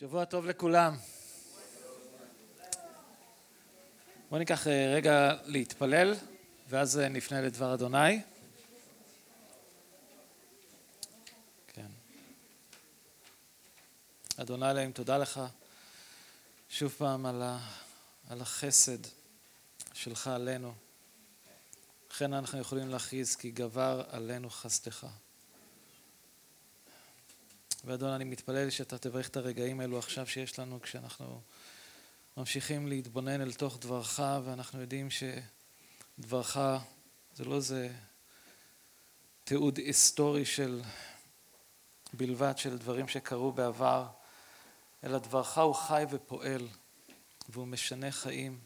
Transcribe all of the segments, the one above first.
שבוע טוב לכולם. בואו ניקח אה, רגע להתפלל, ואז אה, נפנה לדבר אדוני. כן. אדוני אלוהים, תודה לך שוב פעם על, ה, על החסד שלך עלינו. לכן אנחנו יכולים להכריז כי גבר עלינו חסדך. ואדון, אני מתפלל שאתה תברך את הרגעים האלו עכשיו שיש לנו כשאנחנו ממשיכים להתבונן אל תוך דברך, ואנחנו יודעים שדברך זה לא איזה תיעוד היסטורי של בלבד של דברים שקרו בעבר, אלא דברך הוא חי ופועל, והוא משנה חיים.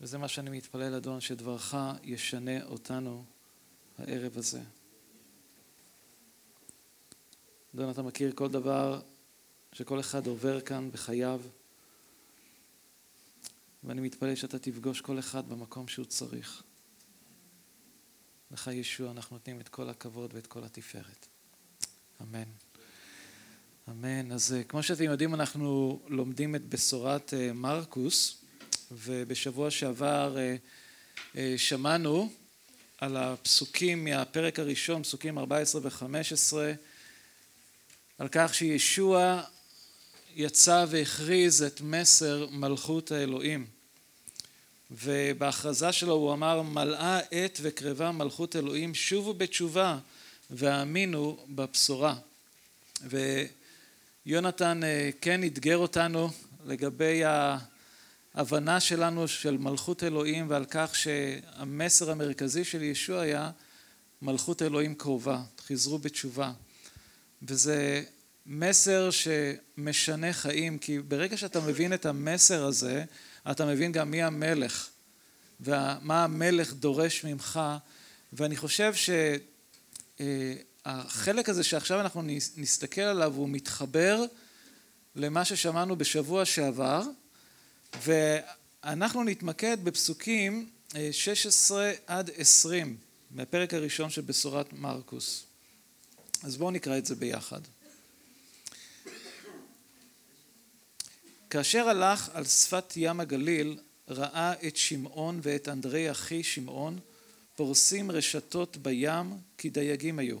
וזה מה שאני מתפלל, אדון, שדברך ישנה אותנו הערב הזה. אדון, אתה מכיר כל דבר שכל אחד עובר כאן בחייו, ואני מתפלל שאתה תפגוש כל אחד במקום שהוא צריך. לך ישוע אנחנו נותנים את כל הכבוד ואת כל התפארת. אמן. אמן. אז אה, כמו שאתם יודעים, אנחנו לומדים את בשורת אה, מרקוס, ובשבוע שעבר אה, שמענו על הפסוקים מהפרק הראשון, פסוקים 14 ו-15, על כך שישוע יצא והכריז את מסר מלכות האלוהים. ובהכרזה שלו הוא אמר מלאה עת וקרבה מלכות אלוהים שובו בתשובה והאמינו בבשורה. ויונתן אה, כן אתגר אותנו לגבי ההבנה שלנו של מלכות אלוהים ועל כך שהמסר המרכזי של ישוע היה מלכות אלוהים קרובה, חזרו בתשובה. וזה מסר שמשנה חיים, כי ברגע שאתה מבין את המסר הזה, אתה מבין גם מי המלך, ומה המלך דורש ממך, ואני חושב שהחלק הזה שעכשיו אנחנו נסתכל עליו, הוא מתחבר למה ששמענו בשבוע שעבר, ואנחנו נתמקד בפסוקים 16 עד 20, מהפרק הראשון של בשורת מרקוס. אז בואו נקרא את זה ביחד. כאשר הלך על שפת ים הגליל, ראה את שמעון ואת אנדרי אחי שמעון פורסים רשתות בים כי דייגים היו.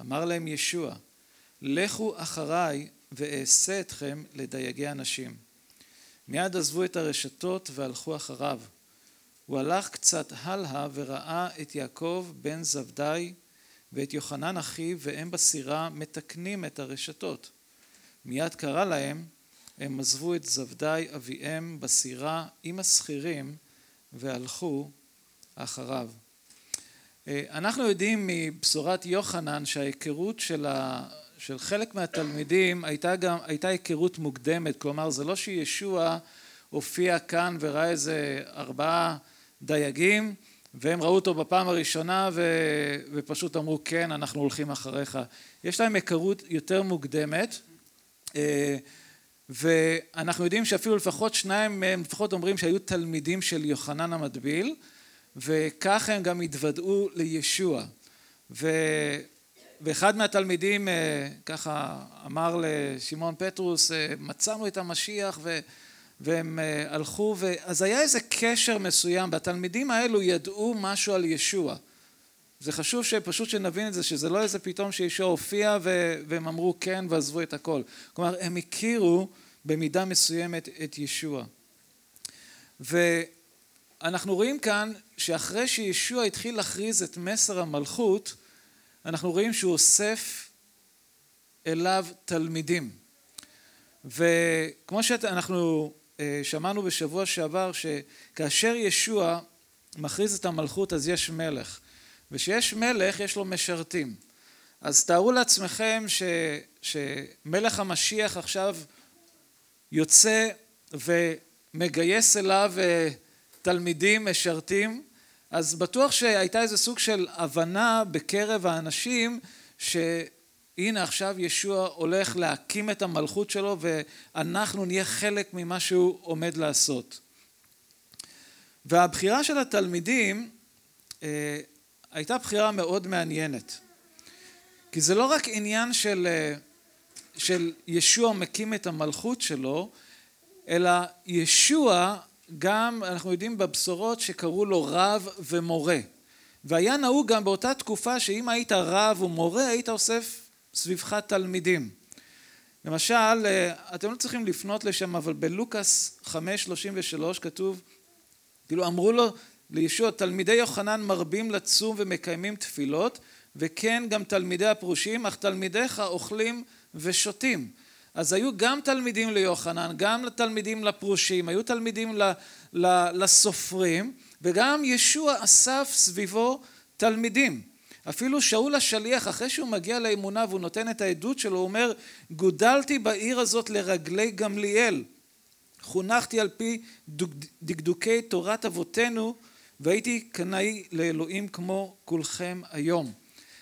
אמר להם ישוע, לכו אחריי ואעשה אתכם לדייגי אנשים. מיד עזבו את הרשתות והלכו אחריו. הוא הלך קצת הלאה וראה את יעקב בן זבדי ואת יוחנן אחיו והם בסירה מתקנים את הרשתות. מיד קרא להם, הם עזבו את זבדי אביהם בסירה עם השכירים והלכו אחריו. אה, אנחנו יודעים מבשורת יוחנן שההיכרות של, ה, של חלק מהתלמידים הייתה גם, הייתה היכרות מוקדמת, כלומר זה לא שישוע הופיע כאן וראה איזה ארבעה דייגים והם ראו אותו בפעם הראשונה ו... ופשוט אמרו כן אנחנו הולכים אחריך. יש להם היכרות יותר מוקדמת אה, ואנחנו יודעים שאפילו לפחות שניים מהם לפחות אומרים שהיו תלמידים של יוחנן המטביל וכך הם גם התוודעו לישוע. ו... ואחד מהתלמידים אה, ככה אמר לשמעון פטרוס אה, מצאנו את המשיח ו... והם אה, הלכו, אז היה איזה קשר מסוים, והתלמידים האלו ידעו משהו על ישוע. זה חשוב שפשוט שנבין את זה, שזה לא איזה פתאום שישוע הופיע והם אמרו כן ועזבו את הכל. כלומר, הם הכירו במידה מסוימת את ישוע. ואנחנו רואים כאן שאחרי שישוע התחיל להכריז את מסר המלכות, אנחנו רואים שהוא אוסף אליו תלמידים. וכמו שאנחנו שמענו בשבוע שעבר שכאשר ישוע מכריז את המלכות אז יש מלך. ושיש מלך יש לו משרתים. אז תארו לעצמכם ש, שמלך המשיח עכשיו יוצא ומגייס אליו אה, תלמידים משרתים. אז בטוח שהייתה איזה סוג של הבנה בקרב האנשים ש... הנה עכשיו ישוע הולך להקים את המלכות שלו ואנחנו נהיה חלק ממה שהוא עומד לעשות. והבחירה של התלמידים אה, הייתה בחירה מאוד מעניינת. כי זה לא רק עניין של, אה, של ישוע מקים את המלכות שלו, אלא ישוע גם, אנחנו יודעים בבשורות שקראו לו רב ומורה. והיה נהוג גם באותה תקופה שאם היית רב ומורה, היית אוסף סביבך תלמידים. למשל, אתם לא צריכים לפנות לשם, אבל בלוקאס 5.33 כתוב, כאילו אמרו לו לישוע, תלמידי יוחנן מרבים לצום ומקיימים תפילות, וכן גם תלמידי הפרושים, אך תלמידיך אוכלים ושותים. אז היו גם תלמידים ליוחנן, גם תלמידים לפרושים, היו תלמידים לסופרים, וגם ישוע אסף סביבו תלמידים. אפילו שאול השליח, אחרי שהוא מגיע לאמונה והוא נותן את העדות שלו, הוא אומר, גודלתי בעיר הזאת לרגלי גמליאל. חונכתי על פי דקדוקי תורת אבותינו, והייתי קנאי לאלוהים כמו כולכם היום.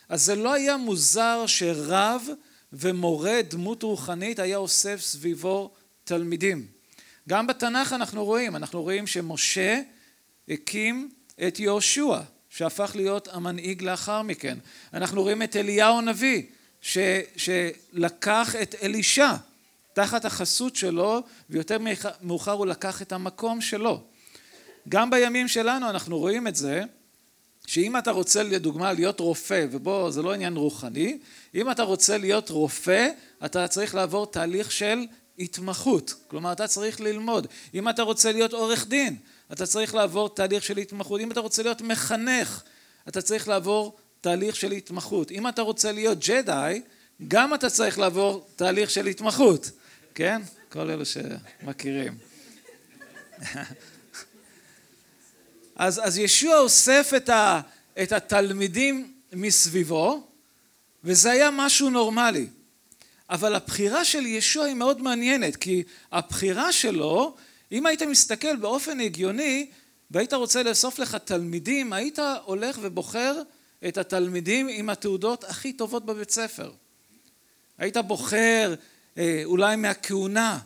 אז זה לא היה מוזר שרב ומורה, דמות רוחנית, היה אוסף סביבו תלמידים. גם בתנ"ך אנחנו רואים, אנחנו רואים שמשה הקים את יהושע, שהפך להיות המנהיג לאחר מכן. אנחנו רואים את אליהו הנביא, ש, שלקח את אלישע תחת החסות שלו, ויותר מאוחר הוא לקח את המקום שלו. גם בימים שלנו אנחנו רואים את זה, שאם אתה רוצה לדוגמה להיות רופא, ובוא זה לא עניין רוחני, אם אתה רוצה להיות רופא אתה צריך לעבור תהליך של התמחות, כלומר אתה צריך ללמוד, אם אתה רוצה להיות עורך דין אתה צריך לעבור תהליך של התמחות, אם אתה רוצה להיות מחנך אתה צריך לעבור תהליך של התמחות, אם אתה רוצה להיות ג'די גם אתה צריך לעבור תהליך של התמחות, כן? כל אלו שמכירים. אז, אז ישוע אוסף את, ה, את התלמידים מסביבו, וזה היה משהו נורמלי. אבל הבחירה של ישוע היא מאוד מעניינת, כי הבחירה שלו, אם היית מסתכל באופן הגיוני, והיית רוצה לאסוף לך תלמידים, היית הולך ובוחר את התלמידים עם התעודות הכי טובות בבית ספר. היית בוחר אה, אולי מהכהונה,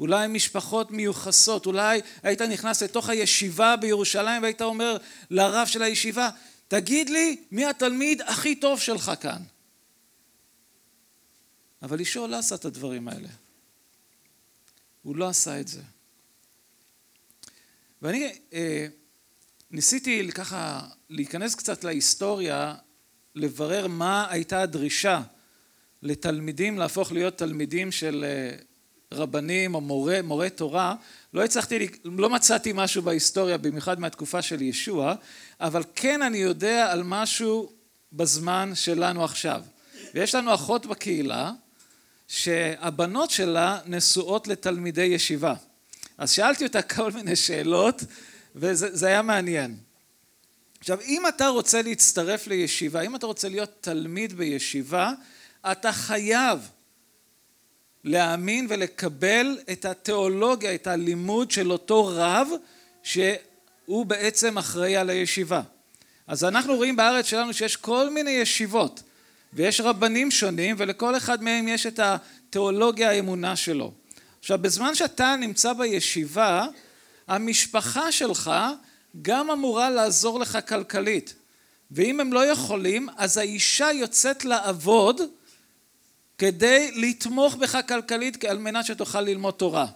אולי משפחות מיוחסות, אולי היית נכנס לתוך הישיבה בירושלים והיית אומר לרב של הישיבה, תגיד לי מי התלמיד הכי טוב שלך כאן. אבל ישוע לא עשה את הדברים האלה. הוא לא עשה את זה. ואני אה, ניסיתי ככה להיכנס קצת להיסטוריה, לברר מה הייתה הדרישה לתלמידים להפוך להיות תלמידים של אה, רבנים או מורה, מורה תורה, לא הצלחתי, לא מצאתי משהו בהיסטוריה, במיוחד מהתקופה של ישוע, אבל כן אני יודע על משהו בזמן שלנו עכשיו. ויש לנו אחות בקהילה, שהבנות שלה נשואות לתלמידי ישיבה. אז שאלתי אותה כל מיני שאלות, וזה היה מעניין. עכשיו, אם אתה רוצה להצטרף לישיבה, אם אתה רוצה להיות תלמיד בישיבה, אתה חייב להאמין ולקבל את התיאולוגיה, את הלימוד של אותו רב שהוא בעצם אחראי על הישיבה. אז אנחנו רואים בארץ שלנו שיש כל מיני ישיבות ויש רבנים שונים ולכל אחד מהם יש את התיאולוגיה האמונה שלו. עכשיו בזמן שאתה נמצא בישיבה המשפחה שלך גם אמורה לעזור לך כלכלית ואם הם לא יכולים אז האישה יוצאת לעבוד כדי לתמוך בך כלכלית על מנת שתוכל ללמוד תורה.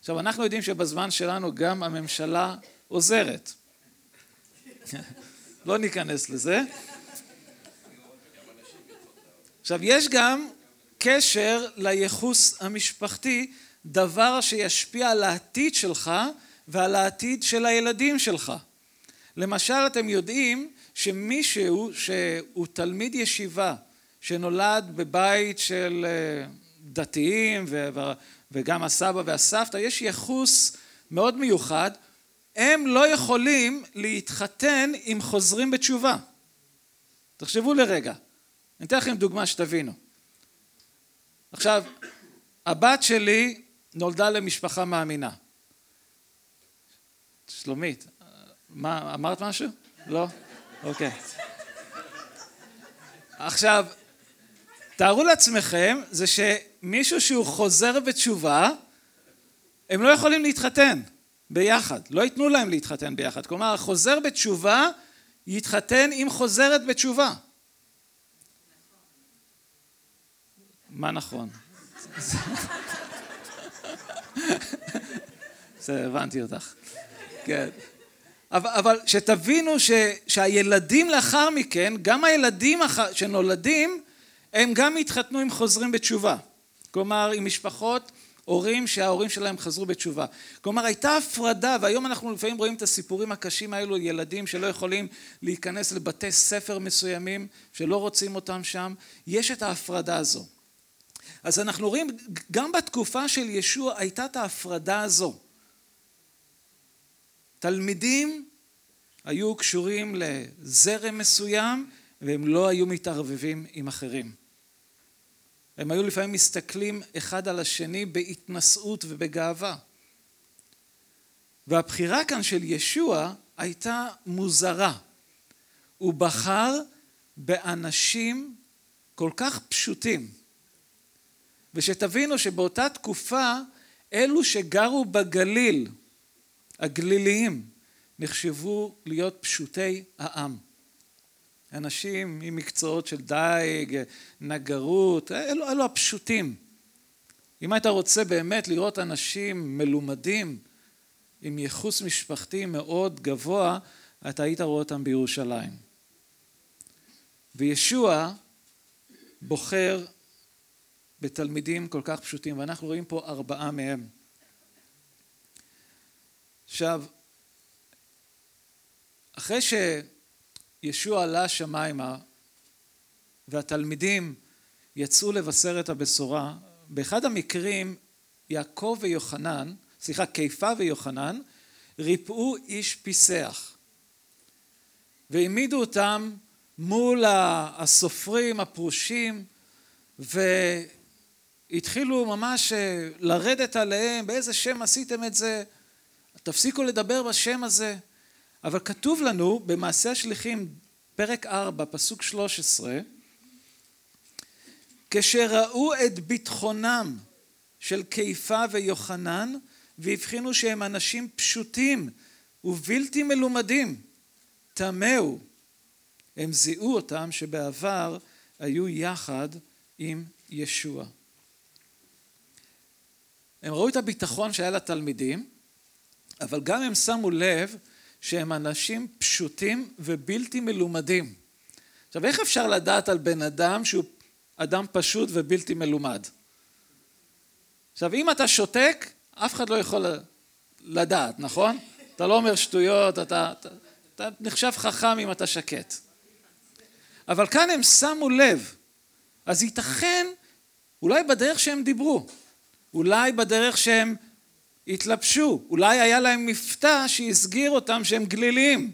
עכשיו אנחנו יודעים שבזמן שלנו גם הממשלה עוזרת. לא ניכנס לזה. עכשיו יש גם קשר לייחוס המשפחתי, דבר שישפיע על העתיד שלך ועל העתיד של הילדים שלך. למשל אתם יודעים שמישהו שהוא תלמיד ישיבה שנולד בבית של אה, דתיים וגם הסבא והסבתא, יש ייחוס מאוד מיוחד, הם לא יכולים להתחתן עם חוזרים בתשובה. תחשבו לרגע, אני אתן לכם דוגמה שתבינו. עכשיו, הבת שלי נולדה למשפחה מאמינה. שלומית, מה, אמרת משהו? לא? אוקיי. עכשיו, תארו לעצמכם זה שמישהו שהוא חוזר בתשובה הם לא יכולים להתחתן ביחד, לא ייתנו להם להתחתן ביחד, כלומר החוזר בתשובה יתחתן עם חוזרת בתשובה. מה נכון? בסדר, הבנתי אותך. כן. אבל שתבינו ש, שהילדים לאחר מכן, גם הילדים שנולדים, הם גם התחתנו עם חוזרים בתשובה. כלומר, עם משפחות, הורים שההורים שלהם חזרו בתשובה. כלומר, הייתה הפרדה, והיום אנחנו לפעמים רואים את הסיפורים הקשים האלו, ילדים שלא יכולים להיכנס לבתי ספר מסוימים, שלא רוצים אותם שם. יש את ההפרדה הזו. אז אנחנו רואים, גם בתקופה של ישוע הייתה את ההפרדה הזו. תלמידים היו קשורים לזרם מסוים והם לא היו מתערבבים עם אחרים. הם היו לפעמים מסתכלים אחד על השני בהתנשאות ובגאווה. והבחירה כאן של ישוע הייתה מוזרה. הוא בחר באנשים כל כך פשוטים. ושתבינו שבאותה תקופה אלו שגרו בגליל הגליליים נחשבו להיות פשוטי העם. אנשים עם מקצועות של דייג, נגרות, אלו, אלו הפשוטים. אם היית רוצה באמת לראות אנשים מלומדים עם ייחוס משפחתי מאוד גבוה, אתה היית רואה אותם בירושלים. וישוע בוחר בתלמידים כל כך פשוטים, ואנחנו רואים פה ארבעה מהם. עכשיו, אחרי שישוע עלה שמיימה והתלמידים יצאו לבשר את הבשורה, באחד המקרים יעקב ויוחנן, סליחה, קיפה ויוחנן, ריפאו איש פיסח והעמידו אותם מול הסופרים הפרושים והתחילו ממש אה, לרדת עליהם, באיזה שם עשיתם את זה? תפסיקו לדבר בשם הזה. אבל כתוב לנו במעשה השליחים, פרק 4, פסוק 13, כשראו את ביטחונם של קיפה ויוחנן והבחינו שהם אנשים פשוטים ובלתי מלומדים, תמהו. הם זיהו אותם שבעבר היו יחד עם ישוע. הם ראו את הביטחון שהיה לתלמידים אבל גם הם שמו לב שהם אנשים פשוטים ובלתי מלומדים. עכשיו איך אפשר לדעת על בן אדם שהוא אדם פשוט ובלתי מלומד? עכשיו אם אתה שותק אף אחד לא יכול לדעת, נכון? אתה לא אומר שטויות, אתה, אתה, אתה נחשב חכם אם אתה שקט. אבל כאן הם שמו לב, אז ייתכן אולי בדרך שהם דיברו, אולי בדרך שהם התלבשו, אולי היה להם מבטא שהסגיר אותם שהם גליליים.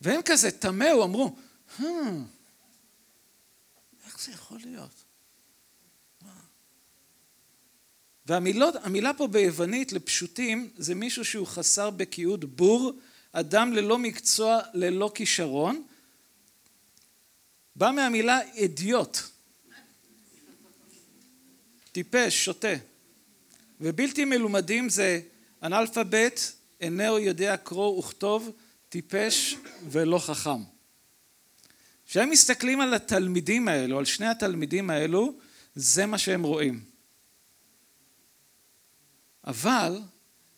והם כזה תמהו, אמרו, hmm, איך זה יכול להיות? והמילה פה ביוונית לפשוטים זה מישהו שהוא חסר בקיאות בור, אדם ללא מקצוע, ללא כישרון, בא מהמילה אדיוט, טיפש, שוטה. ובלתי מלומדים זה אנאלפבית, איננו יודע קרוא וכתוב, טיפש ולא חכם. כשהם מסתכלים על התלמידים האלו, על שני התלמידים האלו, זה מה שהם רואים. אבל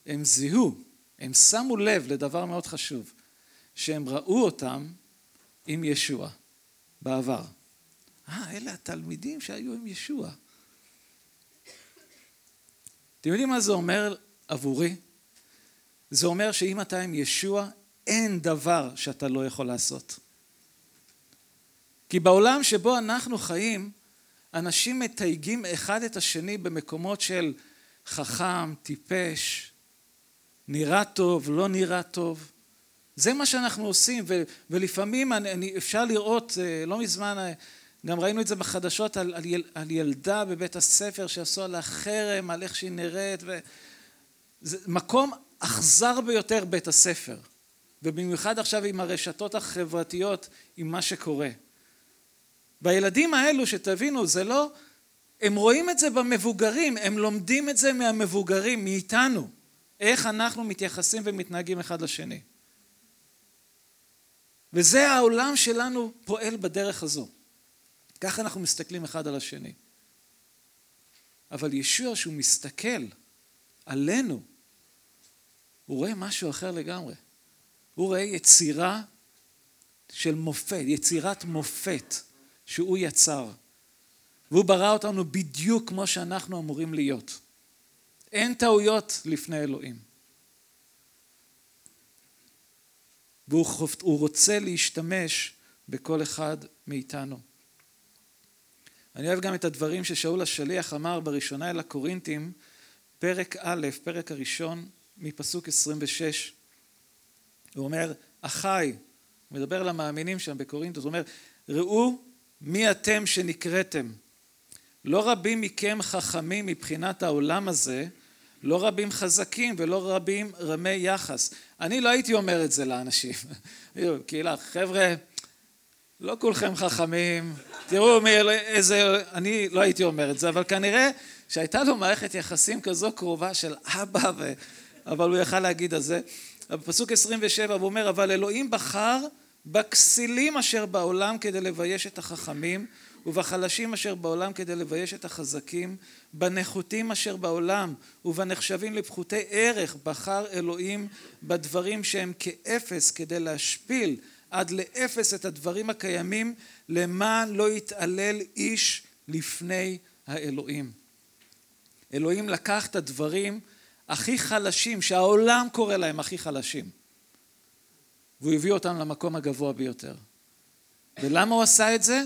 הם זיהו, הם שמו לב לדבר מאוד חשוב, שהם ראו אותם עם ישוע בעבר. אה, אלה התלמידים שהיו עם ישוע. אתם יודעים מה זה אומר עבורי? זה אומר שאם אתה עם ישוע, אין דבר שאתה לא יכול לעשות. כי בעולם שבו אנחנו חיים, אנשים מתייגים אחד את השני במקומות של חכם, טיפש, נראה טוב, לא נראה טוב. זה מה שאנחנו עושים, ו- ולפעמים אני, אני, אפשר לראות, אה, לא מזמן אה, גם ראינו את זה בחדשות על, על, יל, על ילדה בבית הספר שעשו עליה חרם, על איך שהיא נראית, זה מקום אכזר ביותר בית הספר, ובמיוחד עכשיו עם הרשתות החברתיות, עם מה שקורה. והילדים האלו, שתבינו, זה לא, הם רואים את זה במבוגרים, הם לומדים את זה מהמבוגרים, מאיתנו, איך אנחנו מתייחסים ומתנהגים אחד לשני. וזה העולם שלנו פועל בדרך הזו. ככה אנחנו מסתכלים אחד על השני. אבל ישוע שהוא מסתכל עלינו, הוא רואה משהו אחר לגמרי. הוא רואה יצירה של מופת, יצירת מופת שהוא יצר. והוא ברא אותנו בדיוק כמו שאנחנו אמורים להיות. אין טעויות לפני אלוהים. והוא רוצה להשתמש בכל אחד מאיתנו. אני אוהב גם את הדברים ששאול השליח אמר בראשונה אל הקורינתים, פרק א', פרק הראשון, מפסוק 26. הוא אומר, אחי, הוא מדבר למאמינים שם בקורינתוס, הוא אומר, ראו מי אתם שנקראתם. לא רבים מכם חכמים מבחינת העולם הזה, לא רבים חזקים ולא רבים רמי יחס. אני לא הייתי אומר את זה לאנשים. כאילו, חבר'ה, לא כולכם חכמים, תראו מי, איזה, אני לא הייתי אומר את זה, אבל כנראה שהייתה לו מערכת יחסים כזו קרובה של אבא, ו... אבל הוא יכל להגיד את זה. בפסוק 27 הוא אומר, אבל אלוהים בחר בכסילים אשר בעולם כדי לבייש את החכמים, ובחלשים אשר בעולם כדי לבייש את החזקים, בנחותים אשר בעולם ובנחשבים לפחותי ערך בחר אלוהים בדברים שהם כאפס כדי להשפיל עד לאפס את הדברים הקיימים למען לא יתעלל איש לפני האלוהים. אלוהים לקח את הדברים הכי חלשים שהעולם קורא להם הכי חלשים והוא הביא אותם למקום הגבוה ביותר. ולמה הוא עשה את זה?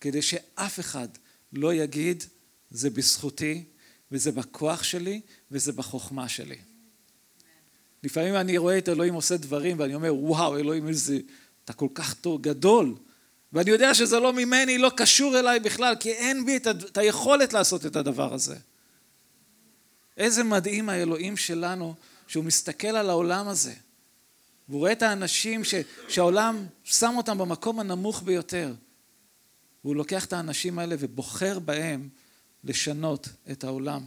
כדי שאף אחד לא יגיד זה בזכותי וזה בכוח שלי וזה בחוכמה שלי. לפעמים אני רואה את אלוהים עושה דברים ואני אומר וואו אלוהים איזה אתה כל כך טוב גדול ואני יודע שזה לא ממני לא קשור אליי בכלל כי אין בי את היכולת לעשות את הדבר הזה. איזה מדהים האלוהים שלנו שהוא מסתכל על העולם הזה והוא רואה את האנשים ש, שהעולם שם אותם במקום הנמוך ביותר והוא לוקח את האנשים האלה ובוחר בהם לשנות את העולם.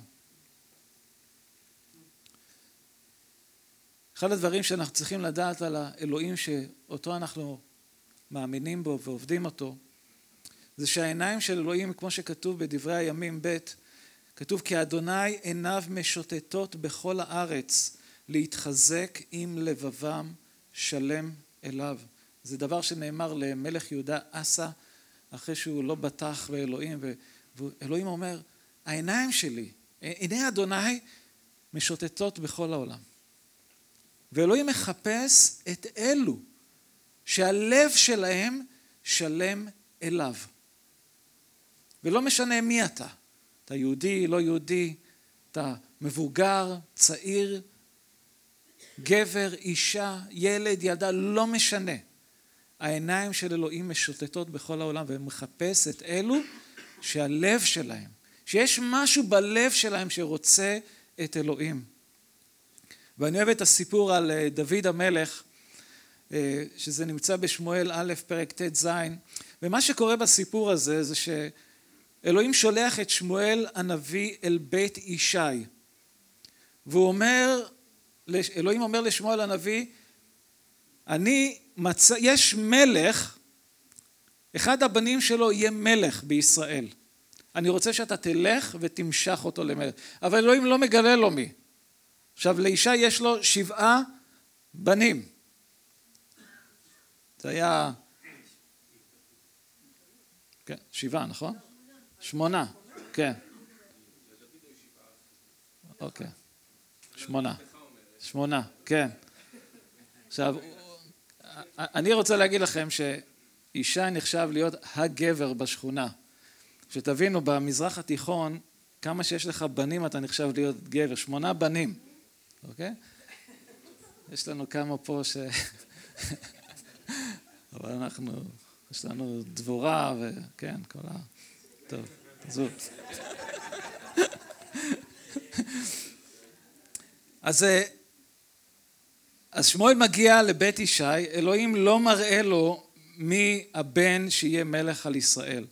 אחד הדברים שאנחנו צריכים לדעת על האלוהים שאותו אנחנו מאמינים בו ועובדים אותו, זה שהעיניים של אלוהים, כמו שכתוב בדברי הימים ב', כתוב כי אדוני עיניו משוטטות בכל הארץ להתחזק עם לבבם שלם אליו. זה דבר שנאמר למלך יהודה אסא אחרי שהוא לא בטח באלוהים ואלוהים אומר העיניים שלי, עיני אדוני משוטטות בכל העולם ואלוהים מחפש את אלו שהלב שלהם שלם אליו ולא משנה מי אתה אתה יהודי, לא יהודי, אתה מבוגר, צעיר, גבר, אישה, ילד, ילדה, לא משנה. העיניים של אלוהים משוטטות בכל העולם ומחפש את אלו שהלב שלהם, שיש משהו בלב שלהם שרוצה את אלוהים. ואני אוהב את הסיפור על אה, דוד המלך, אה, שזה נמצא בשמואל א', פרק ט"ז, ומה שקורה בסיפור הזה זה שאלוהים שולח את שמואל הנביא אל בית ישי, והוא אומר, אלוהים אומר לשמואל הנביא, אני מצא, יש מלך, אחד הבנים שלו יהיה מלך בישראל. אני רוצה שאתה תלך ותמשך אותו למלך. אבל אלוהים לא מגלה לו מי. עכשיו לאישה יש לו שבעה בנים. זה היה... כן, שבעה, נכון? שמונה, כן. אוקיי. שמונה. שמונה, כן. עכשיו, אני רוצה להגיד לכם שאישה נחשב להיות הגבר בשכונה. שתבינו, במזרח התיכון, כמה שיש לך בנים אתה נחשב להיות גבר, שמונה בנים, אוקיי? יש לנו כמה פה ש... אבל אנחנו, יש לנו דבורה וכן, כל ה... טוב, תעזוב. אז אה, אז שמואל מגיע לבית ישי, אלוהים לא מראה לו מי הבן שיהיה מלך על ישראל.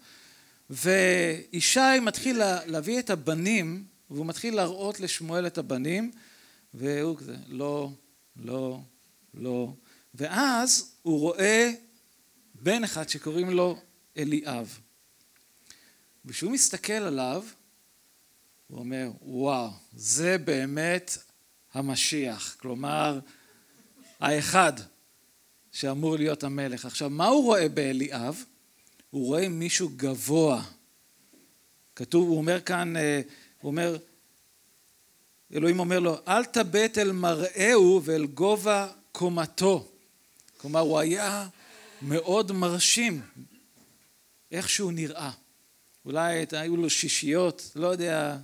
וישי מתחיל להביא את הבנים, והוא מתחיל להראות לשמואל את הבנים, והוא כזה, לא, לא, לא. ואז הוא רואה בן אחד שקוראים לו אליאב. וכשהוא מסתכל עליו, הוא אומר, וואו, זה באמת המשיח, כלומר, האחד שאמור להיות המלך. עכשיו, מה הוא רואה באליאב? הוא רואה מישהו גבוה. כתוב, הוא אומר כאן, אה, הוא אומר, אלוהים אומר לו, אל תבט אל מראהו ואל גובה קומתו. כלומר, הוא היה מאוד מרשים, איך שהוא נראה. אולי היו לו שישיות, לא יודע,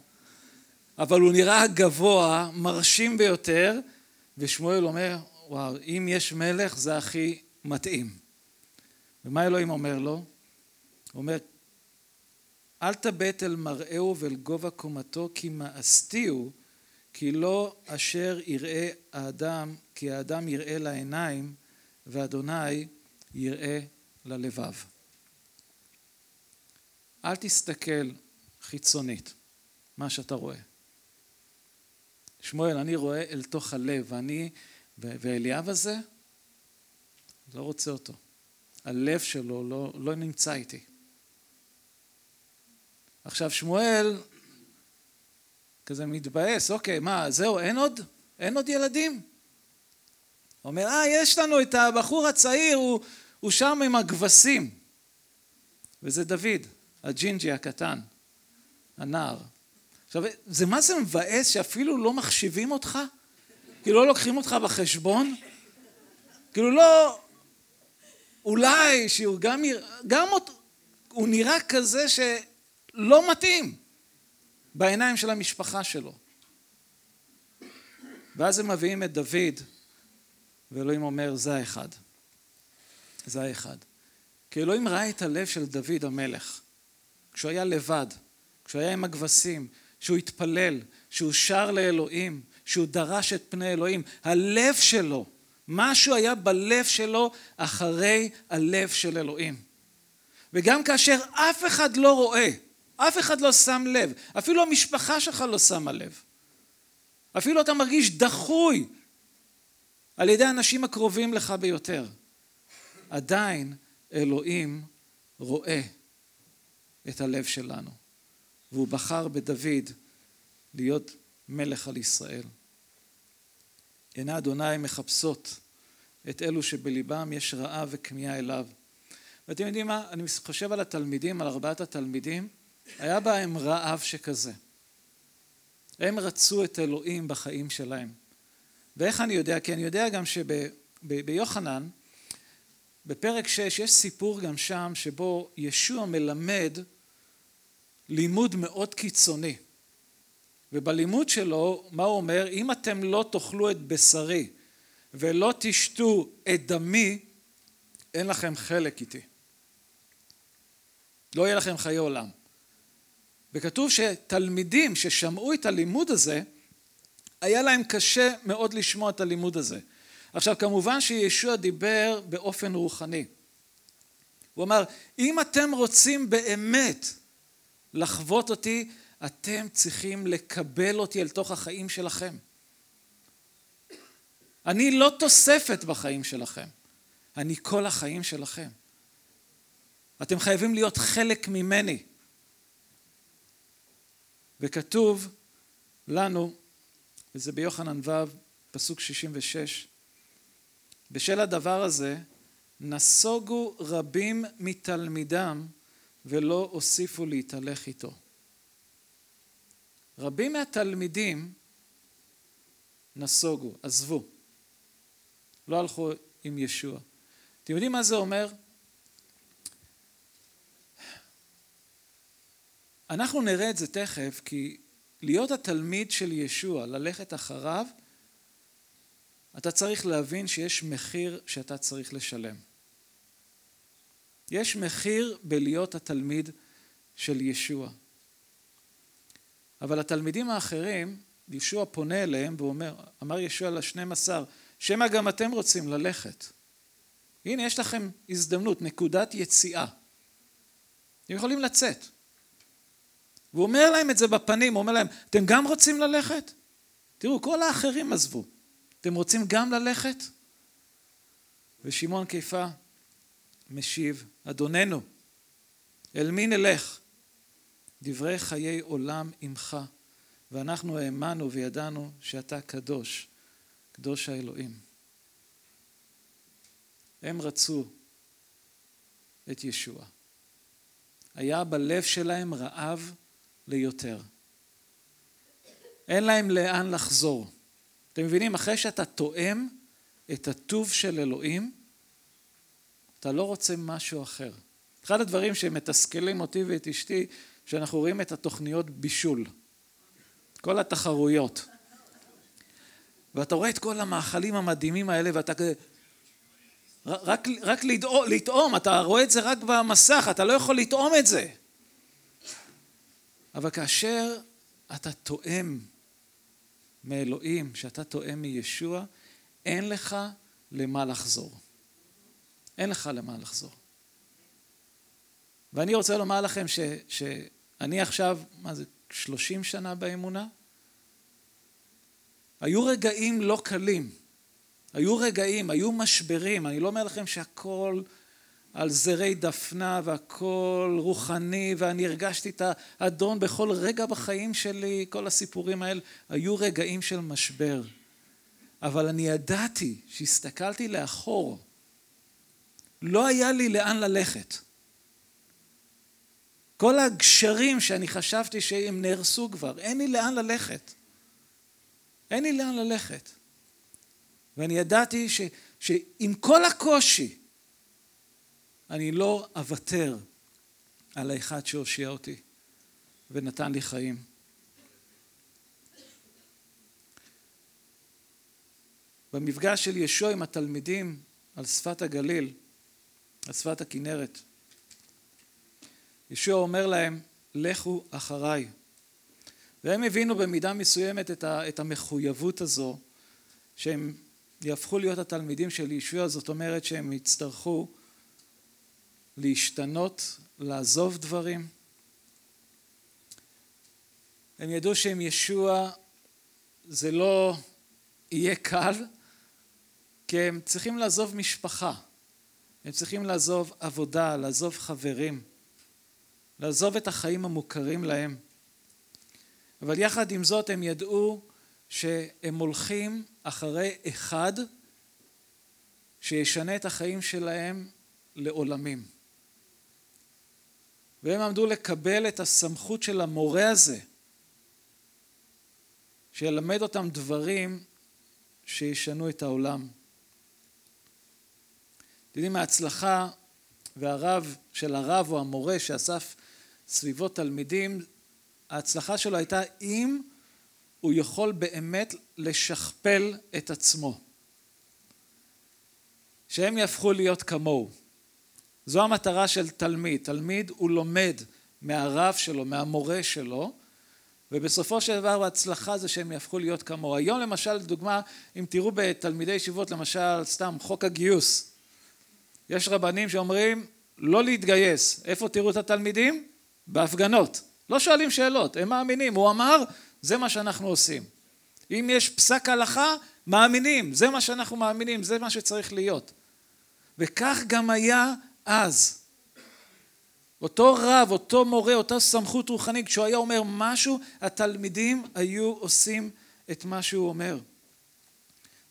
אבל הוא נראה גבוה, מרשים ביותר, ושמואל אומר, וואו, אם יש מלך זה הכי מתאים. ומה אלוהים אומר לו? הוא אומר, אל תבט אל מראהו ואל גובה קומתו כי מאסתי הוא כי לא אשר יראה האדם כי האדם יראה לעיניים ואדוני יראה ללבב. אל תסתכל חיצונית, מה שאתה רואה. שמואל, אני רואה אל תוך הלב, ואני, ואליאב הזה, לא רוצה אותו. הלב שלו לא, לא נמצא איתי. עכשיו שמואל כזה מתבאס, אוקיי, מה, זהו, אין עוד? אין עוד ילדים? אומר, אה, יש לנו את הבחור הצעיר, הוא, הוא שם עם הכבשים. וזה דוד, הג'ינג'י הקטן, הנער. עכשיו, זה מה זה מבאס שאפילו לא מחשיבים אותך? כאילו לא לוקחים אותך בחשבון? כאילו לא... אולי שהוא גם... גם הוא נראה כזה שלא מתאים בעיניים של המשפחה שלו. ואז הם מביאים את דוד, ואלוהים אומר, זה האחד. זה האחד. כי אלוהים ראה את הלב של דוד המלך, כשהוא היה לבד, כשהוא היה עם הכבשים, שהוא התפלל, שהוא שר לאלוהים, שהוא דרש את פני אלוהים. הלב שלו, משהו היה בלב שלו אחרי הלב של אלוהים. וגם כאשר אף אחד לא רואה, אף אחד לא שם לב, אפילו המשפחה שלך לא שמה לב. אפילו אתה מרגיש דחוי על ידי האנשים הקרובים לך ביותר. עדיין אלוהים רואה את הלב שלנו. והוא בחר בדוד להיות מלך על ישראל. עיני אדוני מחפשות את אלו שבליבם יש רעה וכמיהה אליו. ואתם יודעים מה? אני חושב על התלמידים, על ארבעת התלמידים, היה בהם רעב שכזה. הם רצו את אלוהים בחיים שלהם. ואיך אני יודע? כי אני יודע גם שביוחנן, בפרק 6, יש סיפור גם שם שבו ישוע מלמד לימוד מאוד קיצוני. ובלימוד שלו, מה הוא אומר? אם אתם לא תאכלו את בשרי ולא תשתו את דמי, אין לכם חלק איתי. לא יהיה לכם חיי עולם. וכתוב שתלמידים ששמעו את הלימוד הזה, היה להם קשה מאוד לשמוע את הלימוד הזה. עכשיו כמובן שישוע דיבר באופן רוחני. הוא אמר, אם אתם רוצים באמת לחוות אותי, אתם צריכים לקבל אותי אל תוך החיים שלכם. אני לא תוספת בחיים שלכם, אני כל החיים שלכם. אתם חייבים להיות חלק ממני. וכתוב לנו, וזה ביוחנן ו', פסוק 66, בשל הדבר הזה נסוגו רבים מתלמידם ולא הוסיפו להתהלך איתו. רבים מהתלמידים נסוגו, עזבו, לא הלכו עם ישוע. אתם יודעים מה זה אומר? אנחנו נראה את זה תכף, כי להיות התלמיד של ישוע, ללכת אחריו, אתה צריך להבין שיש מחיר שאתה צריך לשלם. יש מחיר בלהיות התלמיד של ישוע. אבל התלמידים האחרים, ישוע פונה אליהם ואומר, אמר ישוע לשנים עשר, שמא גם אתם רוצים ללכת. הנה יש לכם הזדמנות, נקודת יציאה. אתם יכולים לצאת. והוא אומר להם את זה בפנים, הוא אומר להם, אתם גם רוצים ללכת? תראו, כל האחרים עזבו. אתם רוצים גם ללכת? ושמעון קיפה משיב, אדוננו, אל מי נלך? דברי חיי עולם עמך, ואנחנו האמנו וידענו שאתה קדוש, קדוש האלוהים. הם רצו את ישוע. היה בלב שלהם רעב ליותר. אין להם לאן לחזור. אתם מבינים, אחרי שאתה תואם את הטוב של אלוהים, אתה לא רוצה משהו אחר. אחד הדברים שמתסכלים אותי ואת אשתי, שאנחנו רואים את התוכניות בישול. כל התחרויות. ואתה רואה את כל המאכלים המדהימים האלה ואתה כזה... רק, רק לטעום, אתה רואה את זה רק במסך, אתה לא יכול לטעום את זה. אבל כאשר אתה תואם מאלוהים, שאתה תואם מישוע, אין לך למה לחזור. אין לך למה לחזור. ואני רוצה לומר לכם ש, שאני עכשיו, מה זה, 30 שנה באמונה? היו רגעים לא קלים. היו רגעים, היו משברים, אני לא אומר לכם שהכל על זרי דפנה והכל רוחני ואני הרגשתי את האדון בכל רגע בחיים שלי, כל הסיפורים האלה, היו רגעים של משבר. אבל אני ידעתי, שהסתכלתי לאחור, לא היה לי לאן lלכת. כל הגשרים שאני חשבתי שהם נהרסו כבר, אין לי לאן ללכת. אין לי לאן ללכת. ואני ידעתי ש, שעם כל הקושי, אני לא אוותר על האחד שהושיע אותי ונתן לי חיים. במפגש של ישוע עם התלמידים על שפת הגליל, על שפת הכנרת, ישוע אומר להם, לכו אחריי. והם הבינו במידה מסוימת את המחויבות הזו, שהם יהפכו להיות התלמידים של ישוע, זאת אומרת שהם יצטרכו להשתנות, לעזוב דברים. הם ידעו שעם ישוע זה לא יהיה קל, כי הם צריכים לעזוב משפחה, הם צריכים לעזוב עבודה, לעזוב חברים, לעזוב את החיים המוכרים להם. אבל יחד עם זאת הם ידעו שהם הולכים אחרי אחד שישנה את החיים שלהם לעולמים. והם עמדו לקבל את הסמכות של המורה הזה, שילמד אותם דברים שישנו את העולם. אתם יודעים, ההצלחה והרב של הרב או המורה שאסף סביבו תלמידים, ההצלחה שלו הייתה אם הוא יכול באמת לשכפל את עצמו. שהם יהפכו להיות כמוהו. זו המטרה של תלמיד. תלמיד הוא לומד מהרב שלו, מהמורה שלו, ובסופו של דבר ההצלחה זה שהם יהפכו להיות כמוהו. היום למשל, לדוגמה, אם תראו בתלמידי ישיבות, למשל, סתם, חוק הגיוס. יש רבנים שאומרים לא להתגייס. איפה תראו את התלמידים? בהפגנות. לא שואלים שאלות, הם מאמינים. הוא אמר, זה מה שאנחנו עושים. אם יש פסק הלכה, מאמינים, זה מה שאנחנו מאמינים, זה מה שצריך להיות. וכך גם היה אז. אותו רב, אותו מורה, אותה סמכות רוחנית, כשהוא היה אומר משהו, התלמידים היו עושים את מה שהוא אומר.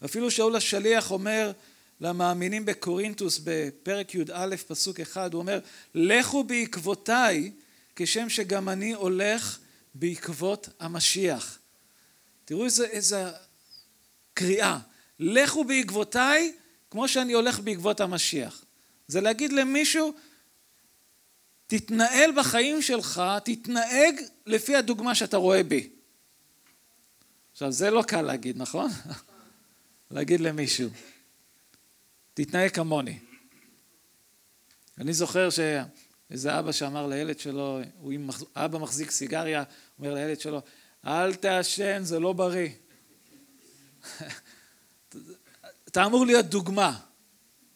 ואפילו שאול השליח אומר למאמינים בקורינטוס בפרק י"א פסוק אחד, הוא אומר, לכו בעקבותיי כשם שגם אני הולך בעקבות המשיח. תראו איזה, איזה קריאה, לכו בעקבותיי כמו שאני הולך בעקבות המשיח. זה להגיד למישהו, תתנהל בחיים שלך, תתנהג לפי הדוגמה שאתה רואה בי. עכשיו זה לא קל להגיד, נכון? להגיד למישהו, תתנהג כמוני. אני זוכר שאיזה אבא שאמר לילד שלו, הוא עם אבא מחזיק סיגריה, אומר לילד שלו, אל תעשן, זה לא בריא. אתה אמור להיות דוגמה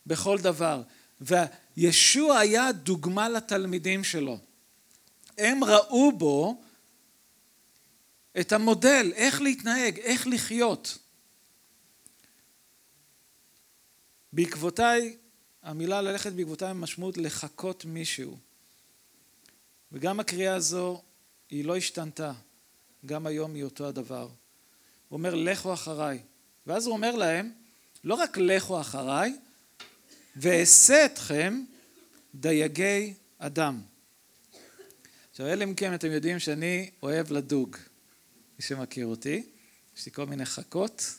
בכל דבר. וישוע היה דוגמה לתלמידים שלו. הם ראו בו את המודל, איך להתנהג, איך לחיות. בעקבותיי, המילה ללכת בעקבותיי משמעות לחקות מישהו. וגם הקריאה הזו היא לא השתנתה. גם היום היא אותו הדבר. הוא אומר לכו אחריי. ואז הוא אומר להם, לא רק לכו אחריי, ואעשה אתכם דייגי אדם. עכשיו אלה מכם אתם יודעים שאני אוהב לדוג, מי שמכיר אותי, יש לי כל מיני חכות,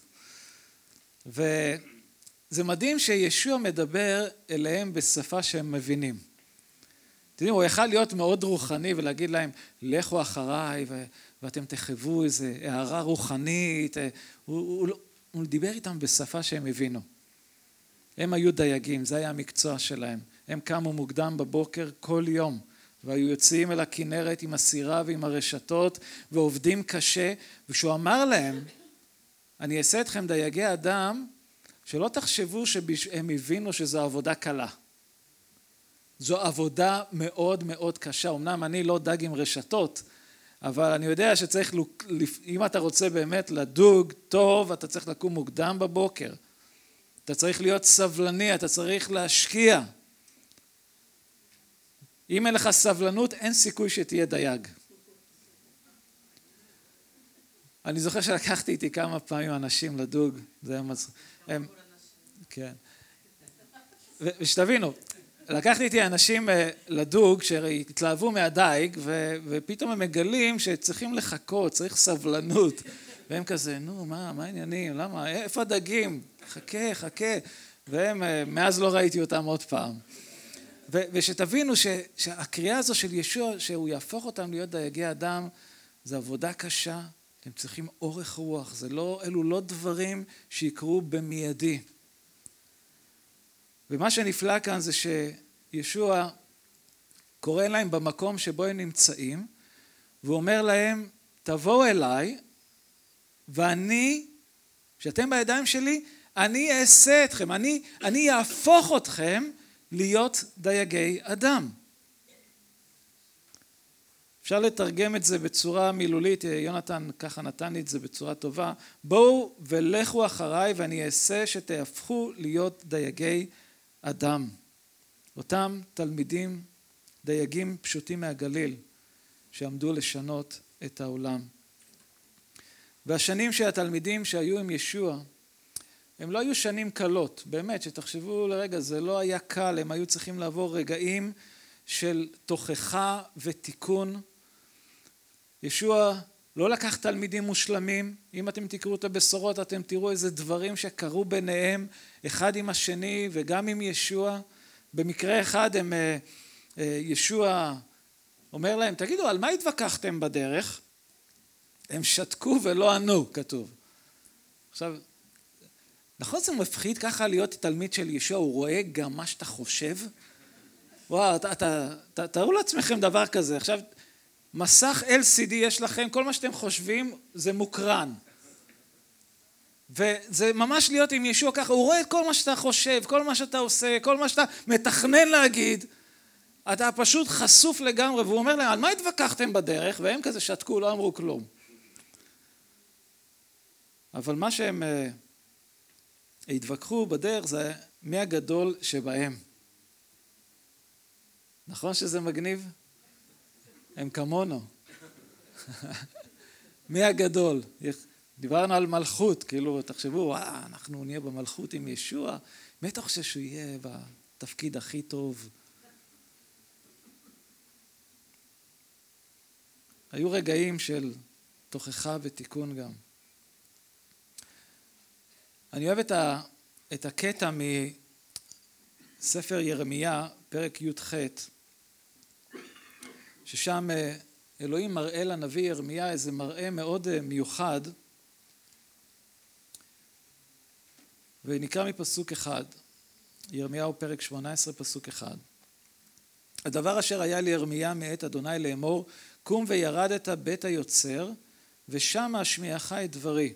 וזה מדהים שישוע מדבר אליהם בשפה שהם מבינים. אתם יודעים, הוא יכל להיות מאוד רוחני ולהגיד להם, לכו אחריי ו- ואתם תחוו איזו הערה רוחנית, הוא, הוא, הוא, הוא דיבר איתם בשפה שהם הבינו. הם היו דייגים, זה היה המקצוע שלהם. הם קמו מוקדם בבוקר כל יום, והיו יוצאים אל הכנרת עם הסירה ועם הרשתות, ועובדים קשה, וכשהוא אמר להם, אני אעשה אתכם דייגי אדם, שלא תחשבו שהם הבינו שזו עבודה קלה. זו עבודה מאוד מאוד קשה. אמנם אני לא דג עם רשתות, אבל אני יודע שצריך, אם אתה רוצה באמת לדוג טוב, אתה צריך לקום מוקדם בבוקר. אתה צריך להיות סבלני, אתה צריך להשקיע. אם אין לך סבלנות, אין סיכוי שתהיה דייג. אני זוכר שלקחתי איתי כמה פעמים אנשים לדוג, זה היה מצחיק. הם... כן. ושתבינו, לקחתי איתי אנשים אה, לדוג שהתלהבו מהדייג ופתאום הם מגלים שצריכים לחכות, צריך סבלנות והם כזה, נו, מה, מה העניינים, למה, איפה הדגים? חכה, חכה. והם, אה, מאז לא ראיתי אותם עוד פעם. ושתבינו ש, שהקריאה הזו של ישוע, שהוא יהפוך אותם להיות דייגי אדם, זו עבודה קשה, אתם צריכים אורך רוח, זה לא, אלו לא דברים שיקרו במיידי. ומה שנפלא כאן זה שישוע קורא להם במקום שבו הם נמצאים, והוא אומר להם, תבואו אליי, ואני, כשאתם בידיים שלי, אני אעשה אתכם, אני, אני אהפוך אתכם להיות דייגי אדם. אפשר לתרגם את זה בצורה מילולית, יונתן ככה נתן לי את זה בצורה טובה, בואו ולכו אחריי ואני אעשה שתהפכו להיות דייגי אדם. אותם תלמידים, דייגים פשוטים מהגליל, שעמדו לשנות את העולם. והשנים של התלמידים שהיו עם ישוע, הם לא היו שנים קלות, באמת, שתחשבו לרגע, זה לא היה קל, הם היו צריכים לעבור רגעים של תוכחה ותיקון. ישוע לא לקח תלמידים מושלמים, אם אתם תקראו את הבשורות אתם תראו איזה דברים שקרו ביניהם אחד עם השני וגם עם ישוע. במקרה אחד הם, אה, אה, ישוע אומר להם, תגידו, על מה התווכחתם בדרך? הם שתקו ולא ענו, כתוב. עכשיו, נכון זה מפחיד ככה להיות תלמיד של ישוע, הוא רואה גם מה שאתה חושב? וואו, אתה, אתה, אתה, תארו לעצמכם דבר כזה, עכשיו מסך LCD יש לכם, כל מה שאתם חושבים זה מוקרן. וזה ממש להיות עם ישוע ככה, הוא רואה את כל מה שאתה חושב, כל מה שאתה עושה, כל מה שאתה מתכנן להגיד, אתה פשוט חשוף לגמרי, והוא אומר להם, על מה התווכחתם בדרך? והם כזה שתקו, לא אמרו כלום. אבל מה שהם uh, התווכחו בדרך זה מי הגדול שבהם. נכון שזה מגניב? הם כמונו. מי הגדול? דיברנו על מלכות, כאילו, תחשבו, וואה, אנחנו נהיה במלכות עם ישוע, מי אתה חושב שהוא יהיה בתפקיד הכי טוב? היו רגעים של תוכחה ותיקון גם. אני אוהב את, ה, את הקטע מספר ירמיה, פרק י"ח, ששם אה, אלוהים מראה לנביא ירמיה איזה מראה מאוד אה, מיוחד, ונקרא מפסוק אחד, ירמיהו פרק 18 פסוק אחד. הדבר אשר היה לירמיה מאת אדוני לאמור, קום וירדת בית היוצר, ושם אשמיעך את דברי.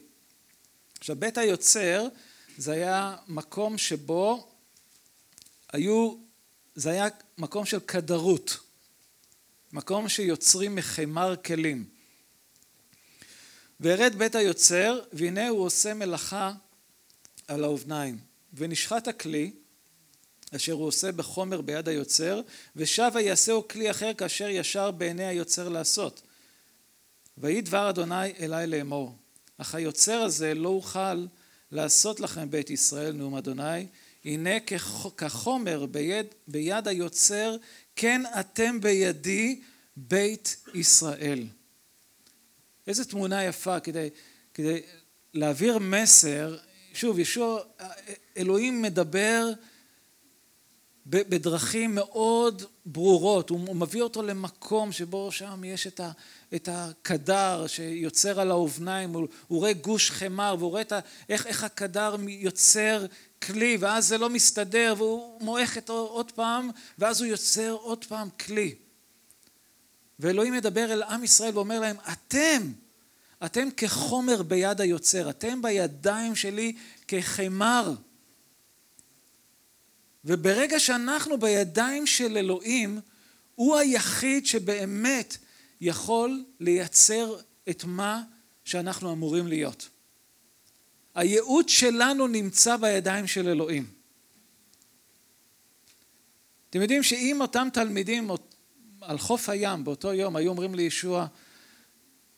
עכשיו בית היוצר זה היה מקום שבו היו, זה היה מקום של כדרות, מקום שיוצרים מחמר כלים. וירד בית היוצר והנה הוא עושה מלאכה על האובניים ונשחט הכלי אשר הוא עושה בחומר ביד היוצר ושב ויעשהו כלי אחר כאשר ישר בעיני היוצר לעשות ויהי דבר אדוני אלי לאמור, אך היוצר הזה לא אוכל לעשות לכם בית ישראל נאום אדוני, הנה כחומר ביד, ביד היוצר, כן אתם בידי בית ישראל. איזה תמונה יפה כדי, כדי להעביר מסר, שוב, ישוע, אלוהים מדבר בדרכים מאוד ברורות, הוא מביא אותו למקום שבו שם יש את, ה, את הקדר שיוצר על האובניים, הוא, הוא רואה גוש חמר והוא רואה ה, איך, איך הקדר יוצר כלי ואז זה לא מסתדר והוא מועך את עוד פעם ואז הוא יוצר עוד פעם כלי. ואלוהים מדבר אל עם ישראל ואומר להם אתם, אתם כחומר ביד היוצר, אתם בידיים שלי כחמר וברגע שאנחנו בידיים של אלוהים, הוא היחיד שבאמת יכול לייצר את מה שאנחנו אמורים להיות. הייעוד שלנו נמצא בידיים של אלוהים. אתם יודעים שאם אותם תלמידים על חוף הים באותו יום היו אומרים לישוע,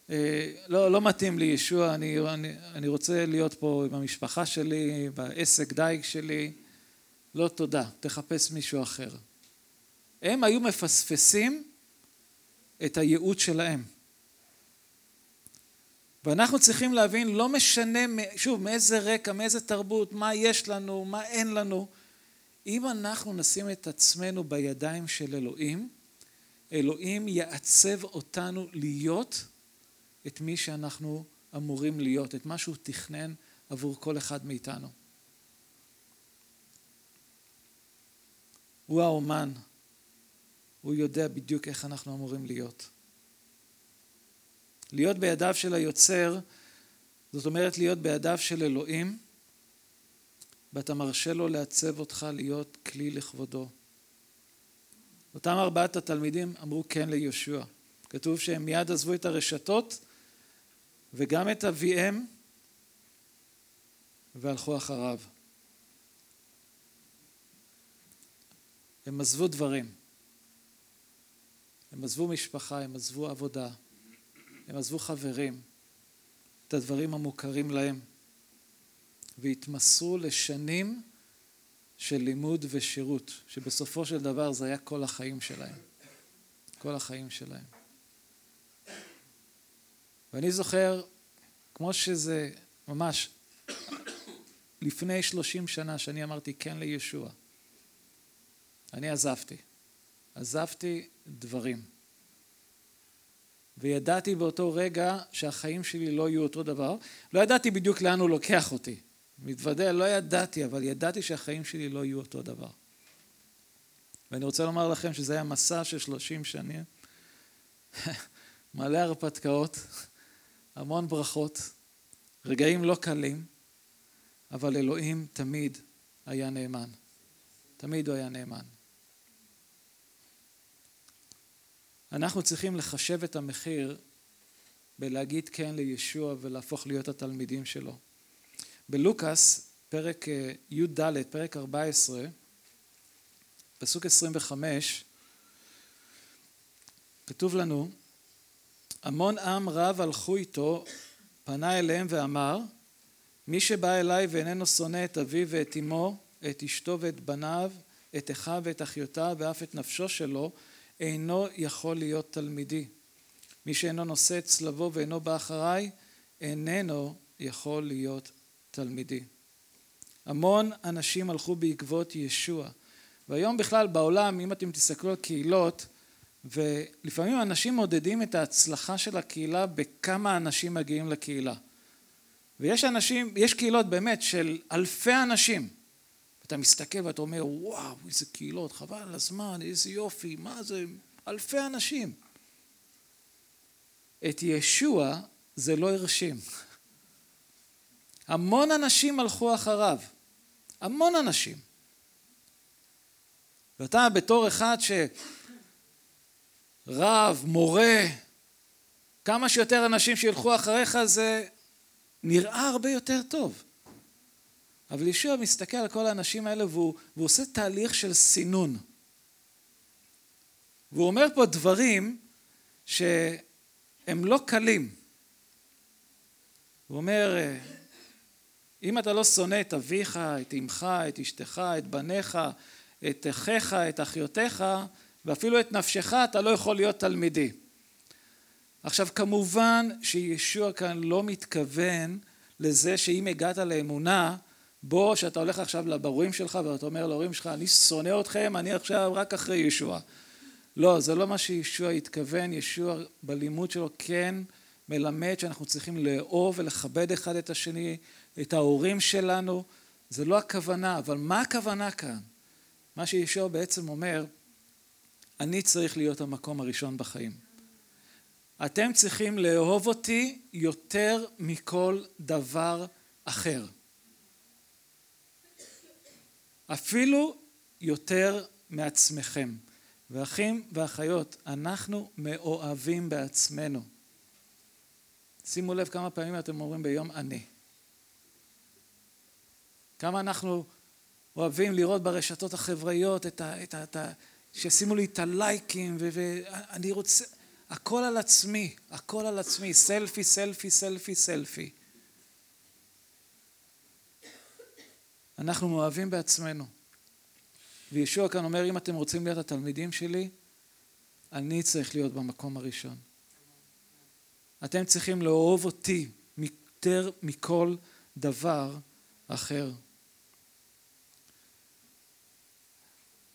אה, לא, לא מתאים לי ישוע, אני, אני, אני רוצה להיות פה עם המשפחה שלי, בעסק דייג שלי, לא תודה, תחפש מישהו אחר. הם היו מפספסים את הייעוד שלהם. ואנחנו צריכים להבין, לא משנה, שוב, מאיזה רקע, מאיזה תרבות, מה יש לנו, מה אין לנו, אם אנחנו נשים את עצמנו בידיים של אלוהים, אלוהים יעצב אותנו להיות את מי שאנחנו אמורים להיות, את מה שהוא תכנן עבור כל אחד מאיתנו. הוא האומן, הוא יודע בדיוק איך אנחנו אמורים להיות. להיות בידיו של היוצר, זאת אומרת להיות בידיו של אלוהים, ואתה מרשה לו לעצב אותך להיות כלי לכבודו. אותם ארבעת התלמידים אמרו כן ליהושע. כתוב שהם מיד עזבו את הרשתות וגם את אביהם והלכו אחריו. הם עזבו דברים. הם עזבו משפחה, הם עזבו עבודה, הם עזבו חברים, את הדברים המוכרים להם, והתמסרו לשנים של לימוד ושירות, שבסופו של דבר זה היה כל החיים שלהם. כל החיים שלהם. ואני זוכר, כמו שזה ממש לפני שלושים שנה שאני אמרתי כן לישוע, אני עזבתי. עזבתי דברים. וידעתי באותו רגע שהחיים שלי לא יהיו אותו דבר. לא ידעתי בדיוק לאן הוא לוקח אותי. מתוודה, לא ידעתי, אבל ידעתי שהחיים שלי לא יהיו אותו דבר. ואני רוצה לומר לכם שזה היה מסע של שלושים שנים, מלא הרפתקאות, המון ברכות, רגעים לא קלים, אבל אלוהים תמיד היה נאמן. תמיד הוא היה נאמן. אנחנו צריכים לחשב את המחיר בלהגיד כן לישוע ולהפוך להיות התלמידים שלו. בלוקאס, פרק אה, י"ד, פרק 14, פסוק 25, כתוב לנו, המון עם רב הלכו איתו, פנה אליהם ואמר, מי שבא אליי ואיננו שונא את אביו ואת אמו, את אשתו ואת בניו, את אחיו ואת אחיותיו ואף את נפשו שלו, אינו יכול להיות תלמידי. מי שאינו נושא צלבו ואינו בא אחריי, איננו יכול להיות תלמידי. המון אנשים הלכו בעקבות ישוע. והיום בכלל בעולם, אם אתם תסתכלו על קהילות, ולפעמים אנשים מודדים את ההצלחה של הקהילה בכמה אנשים מגיעים לקהילה. ויש אנשים, יש קהילות באמת של אלפי אנשים. אתה מסתכל ואתה אומר, וואו, איזה קהילות, חבל על הזמן, איזה יופי, מה זה, אלפי אנשים. את ישוע זה לא הרשים. המון אנשים הלכו אחריו, המון אנשים. ואתה בתור אחד שרב, מורה, כמה שיותר אנשים שילכו אחריך זה נראה הרבה יותר טוב. אבל ישוע מסתכל על כל האנשים האלה והוא, והוא עושה תהליך של סינון. והוא אומר פה דברים ש... הם לא קלים. הוא אומר, אם אתה לא שונא את אביך, את אמך, את אשתך, את בניך, את אחיך, את אחיותיך, ואפילו את נפשך, אתה לא יכול להיות תלמידי. עכשיו כמובן שישוע כאן לא מתכוון לזה שאם הגעת לאמונה, בוא שאתה הולך עכשיו לברורים שלך ואתה אומר להורים שלך אני שונא אתכם, אני עכשיו רק אחרי ישוע. לא, זה לא מה שישוע התכוון, ישוע בלימוד שלו כן מלמד שאנחנו צריכים לאהוב ולכבד אחד את השני, את ההורים שלנו, זה לא הכוונה, אבל מה הכוונה כאן? מה שישוע בעצם אומר, אני צריך להיות המקום הראשון בחיים. אתם צריכים לאהוב אותי יותר מכל דבר אחר. אפילו יותר מעצמכם. ואחים ואחיות, אנחנו מאוהבים בעצמנו. שימו לב כמה פעמים אתם אומרים ביום אני. כמה אנחנו אוהבים לראות ברשתות החברתיות את ה... את ה, את ה שישימו לי את הלייקים ואני רוצה... הכל על עצמי, הכל על עצמי, סלפי, סלפי, סלפי, סלפי. אנחנו מאוהבים בעצמנו. וישוע כאן אומר, אם אתם רוצים להיות התלמידים שלי, אני צריך להיות במקום הראשון. אתם צריכים לאהוב אותי יותר מכל דבר אחר.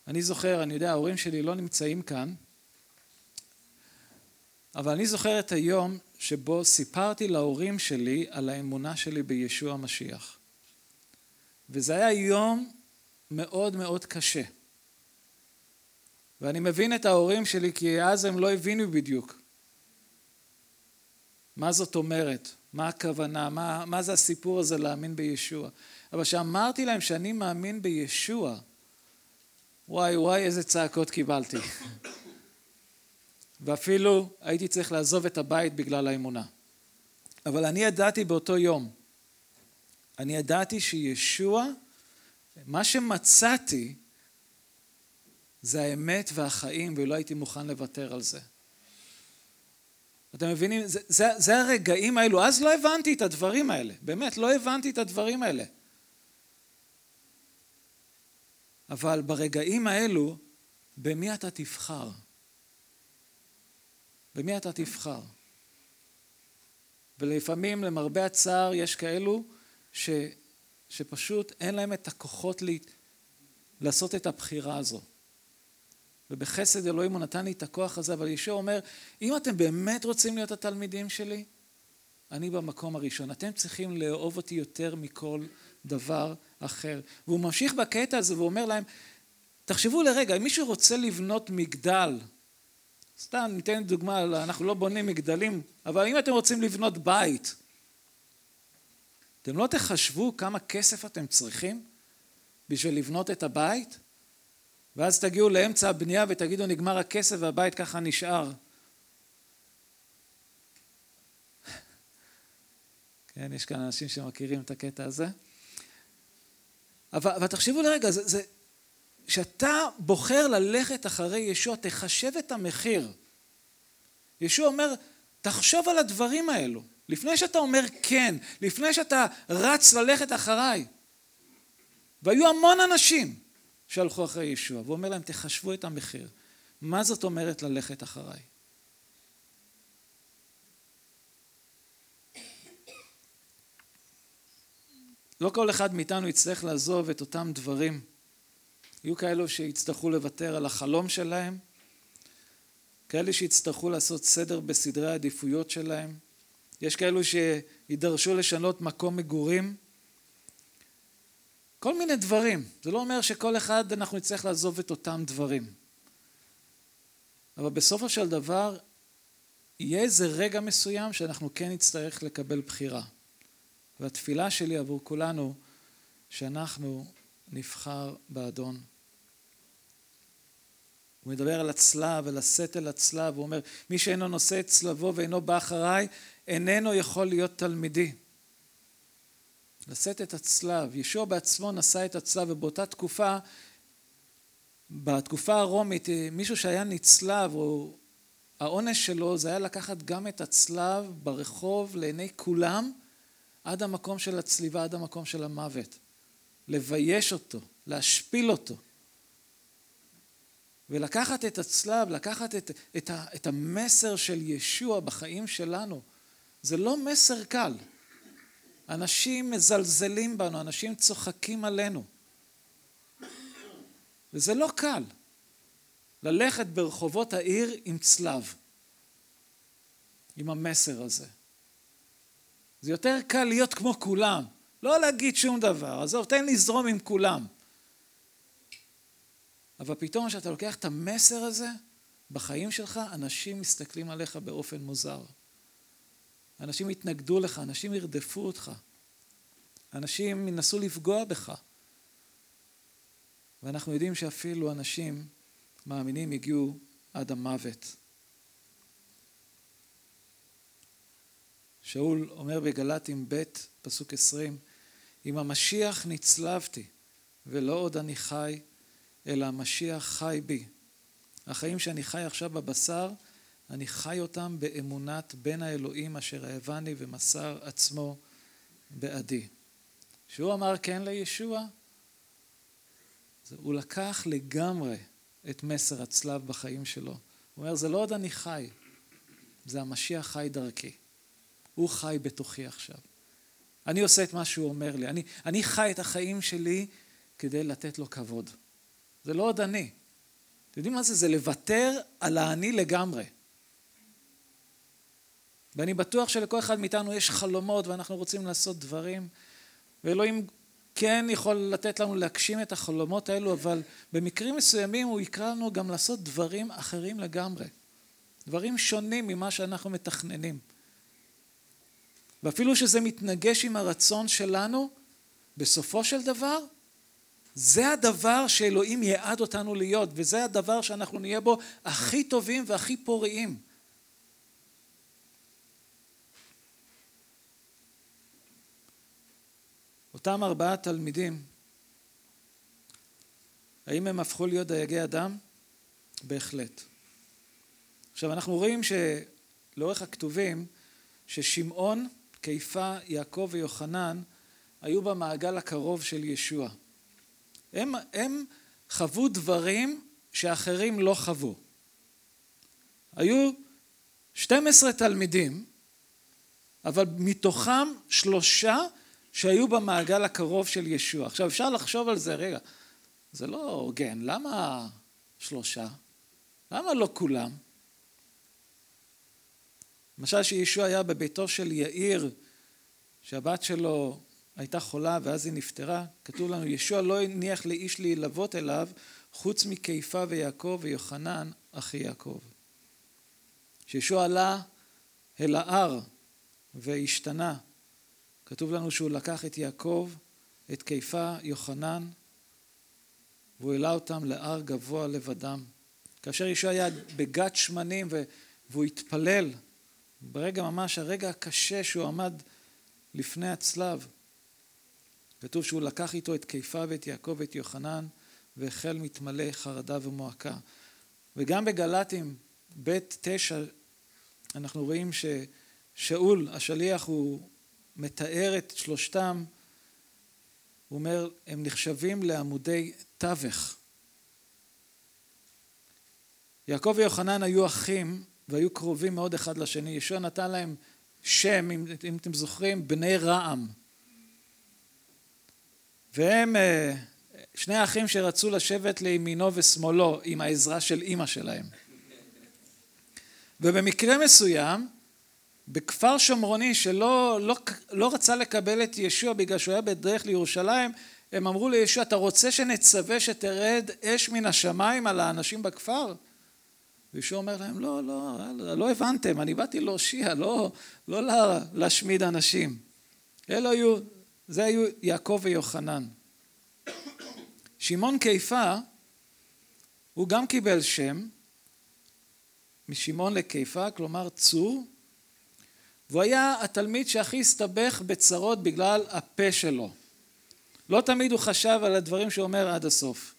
אני זוכר, אני יודע, ההורים שלי לא נמצאים כאן, אבל אני זוכר את היום שבו סיפרתי להורים שלי על האמונה שלי בישוע המשיח. וזה היה יום מאוד מאוד קשה. ואני מבין את ההורים שלי כי אז הם לא הבינו בדיוק מה זאת אומרת, מה הכוונה, מה, מה זה הסיפור הזה להאמין בישוע. אבל כשאמרתי להם שאני מאמין בישוע, וואי וואי איזה צעקות קיבלתי. ואפילו הייתי צריך לעזוב את הבית בגלל האמונה. אבל אני ידעתי באותו יום, אני ידעתי שישוע, מה שמצאתי זה האמת והחיים ולא הייתי מוכן לוותר על זה. אתם מבינים? זה, זה, זה הרגעים האלו, אז לא הבנתי את הדברים האלה, באמת לא הבנתי את הדברים האלה. אבל ברגעים האלו, במי אתה תבחר? במי אתה תבחר? ולפעמים, למרבה הצער, יש כאלו ש, שפשוט אין להם את הכוחות לי, לעשות את הבחירה הזו. ובחסד אלוהים הוא נתן לי את הכוח הזה, אבל ישוע אומר, אם אתם באמת רוצים להיות התלמידים שלי, אני במקום הראשון. אתם צריכים לאהוב אותי יותר מכל דבר אחר. והוא ממשיך בקטע הזה והוא אומר להם, תחשבו לרגע, אם מישהו רוצה לבנות מגדל, סתם ניתן דוגמה, אנחנו לא בונים מגדלים, אבל אם אתם רוצים לבנות בית, אתם לא תחשבו כמה כסף אתם צריכים בשביל לבנות את הבית? ואז תגיעו לאמצע הבנייה ותגידו נגמר הכסף והבית ככה נשאר. כן, יש כאן אנשים שמכירים את הקטע הזה. אבל, אבל תחשבו לרגע, זה, זה, כשאתה בוחר ללכת אחרי ישוע, תחשב את המחיר. ישוע אומר, תחשוב על הדברים האלו. לפני שאתה אומר כן, לפני שאתה רץ ללכת אחריי. והיו המון אנשים שהלכו אחרי ישוע, והוא אומר להם, תחשבו את המחיר. מה זאת אומרת ללכת אחריי? לא כל אחד מאיתנו יצטרך לעזוב את אותם דברים. יהיו כאלו שיצטרכו לוותר על החלום שלהם, כאלה שיצטרכו לעשות סדר בסדרי העדיפויות שלהם, יש כאלו שידרשו לשנות מקום מגורים, כל מיני דברים. זה לא אומר שכל אחד אנחנו נצטרך לעזוב את אותם דברים. אבל בסופו של דבר יהיה איזה רגע מסוים שאנחנו כן נצטרך לקבל בחירה. והתפילה שלי עבור כולנו שאנחנו נבחר באדון. הוא מדבר על הצלב, על אל הצלב, הוא אומר מי שאינו נושא את צלבו ואינו בא אחריי איננו יכול להיות תלמידי. לשאת את הצלב, ישוע בעצמו נשא את הצלב ובאותה תקופה, בתקופה הרומית מישהו שהיה נצלב או העונש שלו זה היה לקחת גם את הצלב ברחוב לעיני כולם עד המקום של הצליבה, עד המקום של המוות. לבייש אותו, להשפיל אותו. ולקחת את הצלב, לקחת את, את, ה, את המסר של ישוע בחיים שלנו, זה לא מסר קל. אנשים מזלזלים בנו, אנשים צוחקים עלינו. וזה לא קל. ללכת ברחובות העיר עם צלב, עם המסר הזה. זה יותר קל להיות כמו כולם, לא להגיד שום דבר, עזוב, תן לזרום עם כולם. אבל פתאום כשאתה לוקח את המסר הזה בחיים שלך, אנשים מסתכלים עליך באופן מוזר. אנשים יתנגדו לך, אנשים ירדפו אותך, אנשים ינסו לפגוע בך. ואנחנו יודעים שאפילו אנשים מאמינים הגיעו עד המוות. שאול אומר בגלתים ב', פסוק עשרים, עם המשיח נצלבתי, ולא עוד אני חי, אלא המשיח חי בי. החיים שאני חי עכשיו בבשר, אני חי אותם באמונת בן האלוהים אשר אהבני ומסר עצמו בעדי. כשהוא אמר כן לישוע, הוא לקח לגמרי את מסר הצלב בחיים שלו. הוא אומר, זה לא עוד אני חי, זה המשיח חי דרכי. הוא חי בתוכי עכשיו. אני עושה את מה שהוא אומר לי. אני, אני חי את החיים שלי כדי לתת לו כבוד. זה לא עוד אני. אתם יודעים מה זה? זה לוותר על האני לגמרי. ואני בטוח שלכל אחד מאיתנו יש חלומות ואנחנו רוצים לעשות דברים, ואלוהים כן יכול לתת לנו להגשים את החלומות האלו, אבל במקרים מסוימים הוא יקרא לנו גם לעשות דברים אחרים לגמרי. דברים שונים ממה שאנחנו מתכננים. ואפילו שזה מתנגש עם הרצון שלנו, בסופו של דבר, זה הדבר שאלוהים יעד אותנו להיות, וזה הדבר שאנחנו נהיה בו הכי טובים והכי פוריים. אותם ארבעה תלמידים, האם הם הפכו להיות דייגי אדם? בהחלט. עכשיו אנחנו רואים שלאורך הכתובים ששמעון, קיפה, יעקב ויוחנן היו במעגל הקרוב של ישוע. הם, הם חוו דברים שאחרים לא חוו. היו 12 תלמידים, אבל מתוכם שלושה שהיו במעגל הקרוב של ישוע. עכשיו אפשר לחשוב על זה, רגע, זה לא הוגן, למה שלושה? למה לא כולם? למשל שישוע היה בביתו של יאיר, שהבת שלו הייתה חולה ואז היא נפטרה, כתוב לנו, ישוע לא הניח לאיש להילוות אליו חוץ מקיפה ויעקב ויוחנן אחי יעקב. כשישוע עלה אל ההר והשתנה, כתוב לנו שהוא לקח את יעקב, את קיפה, יוחנן, והוא העלה אותם להר גבוה לבדם. כאשר ישוע היה בגת שמנים והוא התפלל, ברגע ממש, הרגע הקשה שהוא עמד לפני הצלב, כתוב שהוא לקח איתו את קיפה ואת יעקב ואת יוחנן והחל מתמלא חרדה ומועקה. וגם בגלתים ב' תשע אנחנו רואים ששאול השליח הוא מתאר את שלושתם, הוא אומר, הם נחשבים לעמודי תווך. יעקב ויוחנן היו אחים והיו קרובים מאוד אחד לשני. ישוע נתן להם שם, אם, אם אתם זוכרים, בני רעם. והם אה, שני האחים שרצו לשבת לימינו ושמאלו עם העזרה של אימא שלהם. ובמקרה מסוים, בכפר שומרוני שלא לא, לא רצה לקבל את ישוע בגלל שהוא היה בדרך לירושלים, הם אמרו לישוע, אתה רוצה שנצווה שתרד אש מן השמיים על האנשים בכפר? וישוע אומר להם, לא, לא, לא הבנתם, אני באתי להושיע, לא, לא להשמיד אנשים. אלו היו, זה היו יעקב ויוחנן. שמעון קיפה, הוא גם קיבל שם משמעון לקיפה, כלומר צור, והוא היה התלמיד שהכי הסתבך בצרות בגלל הפה שלו. לא תמיד הוא חשב על הדברים שהוא אומר עד הסוף.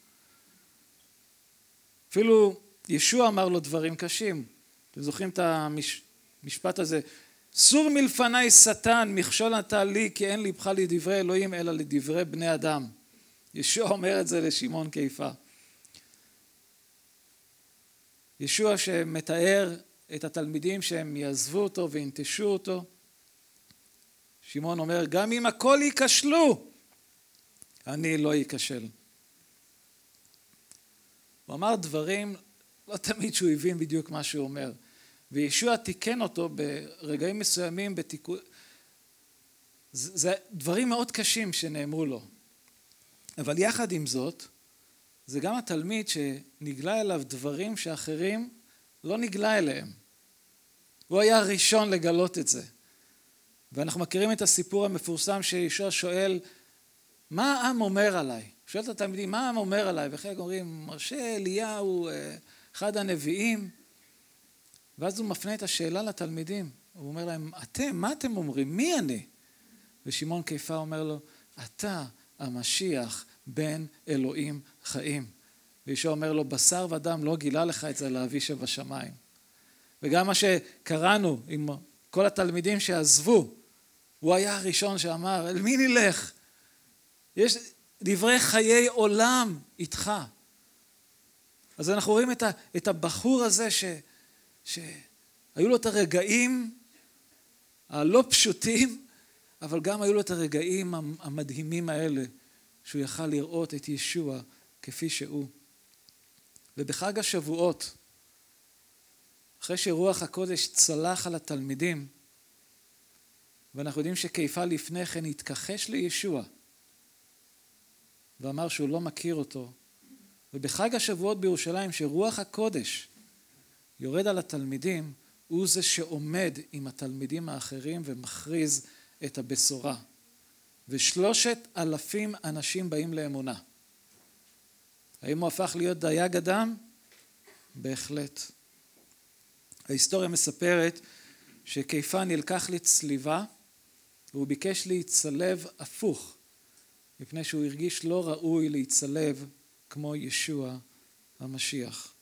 אפילו ישוע אמר לו דברים קשים. אתם זוכרים את המשפט הזה? סור מלפניי שטן, מכשול נטע לי, כי אין ליבך לדברי אלוהים, אלא לדברי בני אדם. ישוע אומר את זה לשמעון קיפה. ישוע שמתאר את התלמידים שהם יעזבו אותו וינטשו אותו. שמעון אומר, גם אם הכל ייכשלו, אני לא אכשל. הוא אמר דברים, לא תמיד שהוא הבין בדיוק מה שהוא אומר. וישוע תיקן אותו ברגעים מסוימים בתיקון... זה דברים מאוד קשים שנאמרו לו. אבל יחד עם זאת, זה גם התלמיד שנגלה אליו דברים שאחרים לא נגלה אליהם. הוא היה הראשון לגלות את זה. ואנחנו מכירים את הסיפור המפורסם שישוע שואל, מה העם אומר עליי? שואל את התלמידים, מה העם אומר עליי? וחלק אומרים, מרשה אליהו, אה, אחד הנביאים. ואז הוא מפנה את השאלה לתלמידים. הוא אומר להם, אתם, מה אתם אומרים? מי אני? ושמעון קיפה אומר לו, אתה המשיח בן אלוהים חיים. וישוע אומר לו, בשר ודם לא גילה לך את זה לאבי שבשמיים. וגם מה שקראנו עם כל התלמידים שעזבו, הוא היה הראשון שאמר, אל מי נלך? יש דברי חיי עולם איתך. אז אנחנו רואים את, ה, את הבחור הזה ש, שהיו לו את הרגעים הלא פשוטים, אבל גם היו לו את הרגעים המדהימים האלה, שהוא יכל לראות את ישוע כפי שהוא. ובחג השבועות, אחרי שרוח הקודש צלח על התלמידים, ואנחנו יודעים שכיפה לפני כן התכחש לישוע ואמר שהוא לא מכיר אותו, ובחג השבועות בירושלים שרוח הקודש יורד על התלמידים, הוא זה שעומד עם התלמידים האחרים ומכריז את הבשורה. ושלושת אלפים אנשים באים לאמונה. האם הוא הפך להיות דייג אדם? בהחלט. ההיסטוריה מספרת שכיפה נלקח לצליבה והוא ביקש להצלב הפוך מפני שהוא הרגיש לא ראוי להצלב כמו ישוע המשיח.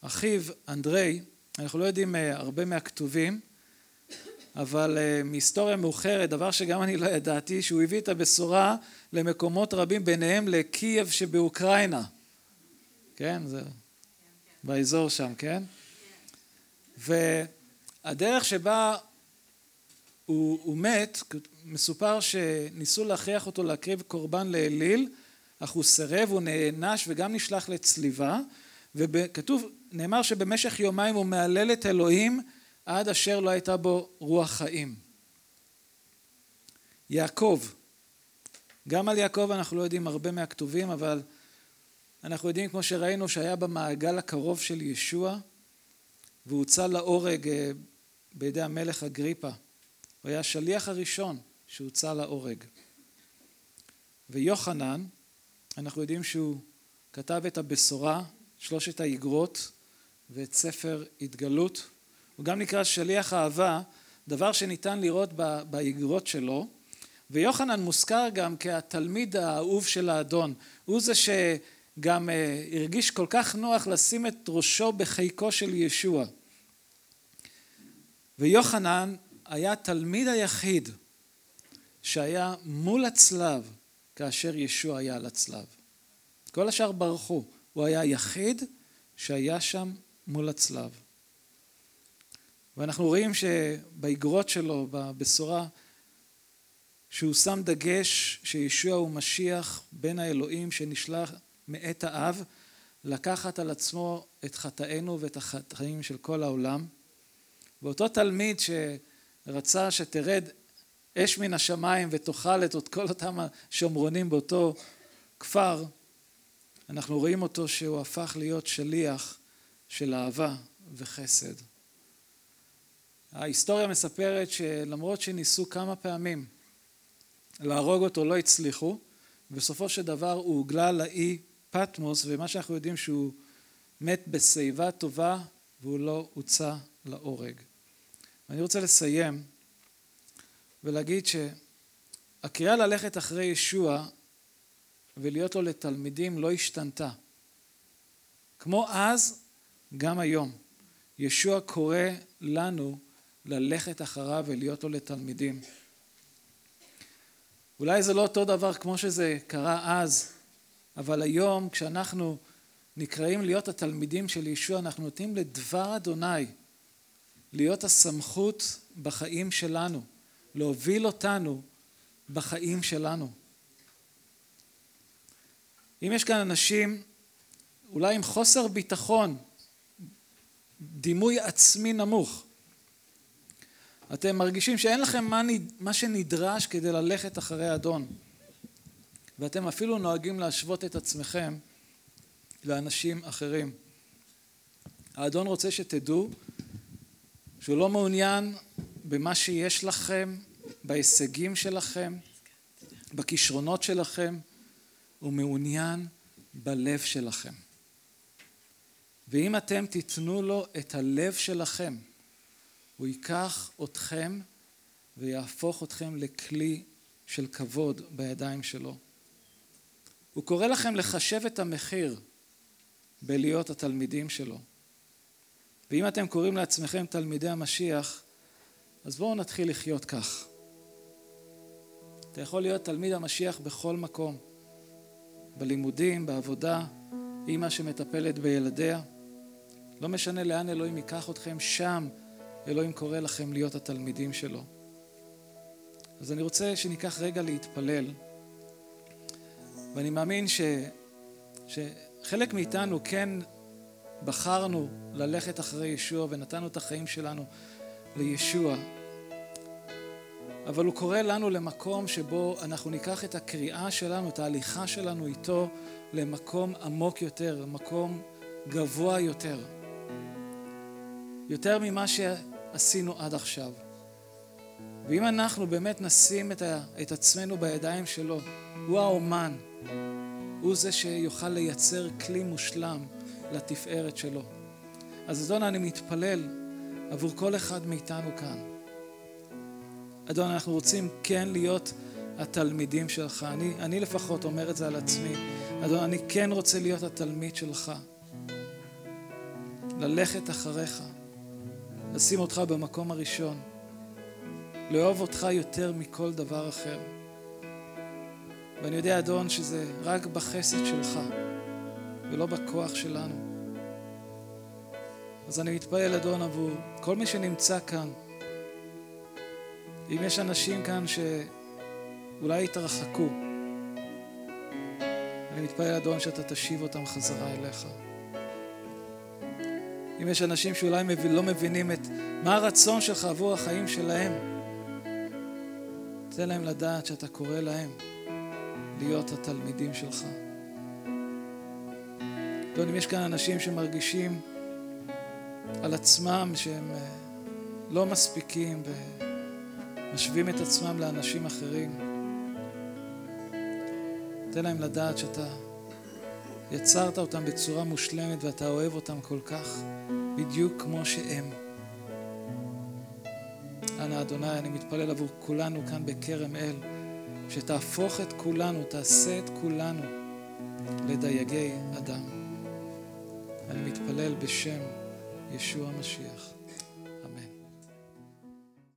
אחיו אנדרי, אנחנו לא יודעים אה, הרבה מהכתובים, אבל אה, מהיסטוריה מאוחרת, דבר שגם אני לא ידעתי, שהוא הביא את הבשורה למקומות רבים, ביניהם לקייב שבאוקראינה. כן? זה באזור שם, כן? והדרך שבה הוא, הוא מת, מסופר שניסו להכריח אותו להקריב קורבן לאליל, אך הוא סירב, הוא נענש וגם נשלח לצליבה, וכתוב, נאמר שבמשך יומיים הוא מהלל את אלוהים עד אשר לא הייתה בו רוח חיים. יעקב, גם על יעקב אנחנו לא יודעים הרבה מהכתובים, אבל אנחנו יודעים כמו שראינו שהיה במעגל הקרוב של ישוע והוצא להורג אה, בידי המלך אגריפה. הוא היה השליח הראשון שהוצא להורג. ויוחנן, אנחנו יודעים שהוא כתב את הבשורה, שלושת האיגרות ואת ספר התגלות. הוא גם נקרא שליח אהבה, דבר שניתן לראות באיגרות שלו. ויוחנן מוזכר גם כהתלמיד האהוב של האדון. הוא זה שגם אה, הרגיש כל כך נוח לשים את ראשו בחיקו של ישוע. ויוחנן היה תלמיד היחיד שהיה מול הצלב כאשר ישוע היה על הצלב. כל השאר ברחו, הוא היה היחיד שהיה שם מול הצלב. ואנחנו רואים שבאגרות שלו, בבשורה, שהוא שם דגש שישוע הוא משיח בין האלוהים שנשלח מאת האב לקחת על עצמו את חטאינו ואת החטאים של כל העולם. ואותו תלמיד שרצה שתרד אש מן השמיים ותאכל את כל אותם השומרונים באותו כפר, אנחנו רואים אותו שהוא הפך להיות שליח של אהבה וחסד. ההיסטוריה מספרת שלמרות שניסו כמה פעמים להרוג אותו לא הצליחו, בסופו של דבר הוא הוגלה לאי פטמוס ומה שאנחנו יודעים שהוא מת בשיבה טובה והוא לא הוצא להורג. אני רוצה לסיים ולהגיד שהקריאה ללכת אחרי ישוע ולהיות לו לתלמידים לא השתנתה. כמו אז, גם היום. ישוע קורא לנו ללכת אחריו ולהיות לו לתלמידים. אולי זה לא אותו דבר כמו שזה קרה אז, אבל היום כשאנחנו נקראים להיות התלמידים של ישוע, אנחנו נותנים לדבר אדוני להיות הסמכות בחיים שלנו, להוביל אותנו בחיים שלנו. אם יש כאן אנשים אולי עם חוסר ביטחון, דימוי עצמי נמוך, אתם מרגישים שאין לכם מה, מה שנדרש כדי ללכת אחרי אדון ואתם אפילו נוהגים להשוות את עצמכם לאנשים אחרים. האדון רוצה שתדעו שהוא לא מעוניין במה שיש לכם, בהישגים שלכם, בכישרונות שלכם, הוא מעוניין בלב שלכם. ואם אתם תיתנו לו את הלב שלכם, הוא ייקח אתכם ויהפוך אתכם לכלי של כבוד בידיים שלו. הוא קורא לכם לחשב את המחיר בלהיות התלמידים שלו. ואם אתם קוראים לעצמכם תלמידי המשיח, אז בואו נתחיל לחיות כך. אתה יכול להיות תלמיד המשיח בכל מקום, בלימודים, בעבודה, אימא שמטפלת בילדיה. לא משנה לאן אלוהים ייקח אתכם, שם אלוהים קורא לכם להיות התלמידים שלו. אז אני רוצה שניקח רגע להתפלל, ואני מאמין ש, שחלק מאיתנו כן בחרנו ללכת אחרי ישוע ונתנו את החיים שלנו לישוע, אבל הוא קורא לנו למקום שבו אנחנו ניקח את הקריאה שלנו, את ההליכה שלנו איתו למקום עמוק יותר, מקום גבוה יותר. יותר ממה שעשינו עד עכשיו. ואם אנחנו באמת נשים את, ה, את עצמנו בידיים שלו, הוא האומן, הוא זה שיוכל לייצר כלי מושלם לתפארת שלו. אז אדון, אני מתפלל עבור כל אחד מאיתנו כאן. אדון, אנחנו רוצים כן להיות התלמידים שלך. אני, אני לפחות אומר את זה על עצמי. אדון, אני כן רוצה להיות התלמיד שלך. ללכת אחריך. לשים אותך במקום הראשון, לאהוב אותך יותר מכל דבר אחר. ואני יודע, אדון, שזה רק בחסד שלך ולא בכוח שלנו. אז אני מתפלל, אדון, עבור כל מי שנמצא כאן. אם יש אנשים כאן שאולי התרחקו, אני מתפלל, אדון, שאתה תשיב אותם חזרה אליך. אם יש אנשים שאולי לא מבינים את מה הרצון שלך עבור החיים שלהם, תן להם לדעת שאתה קורא להם להיות התלמידים שלך. אדון, אם יש כאן אנשים שמרגישים על עצמם שהם אה, לא מספיקים ומשווים את עצמם לאנשים אחרים, תן להם לדעת שאתה יצרת אותם בצורה מושלמת ואתה אוהב אותם כל כך, בדיוק כמו שהם. אנא אדוני, אני מתפלל עבור כולנו כאן בכרם אל, שתהפוך את כולנו, תעשה את כולנו לדייגי אדם. אני מתפלל בשם ישוע המשיח.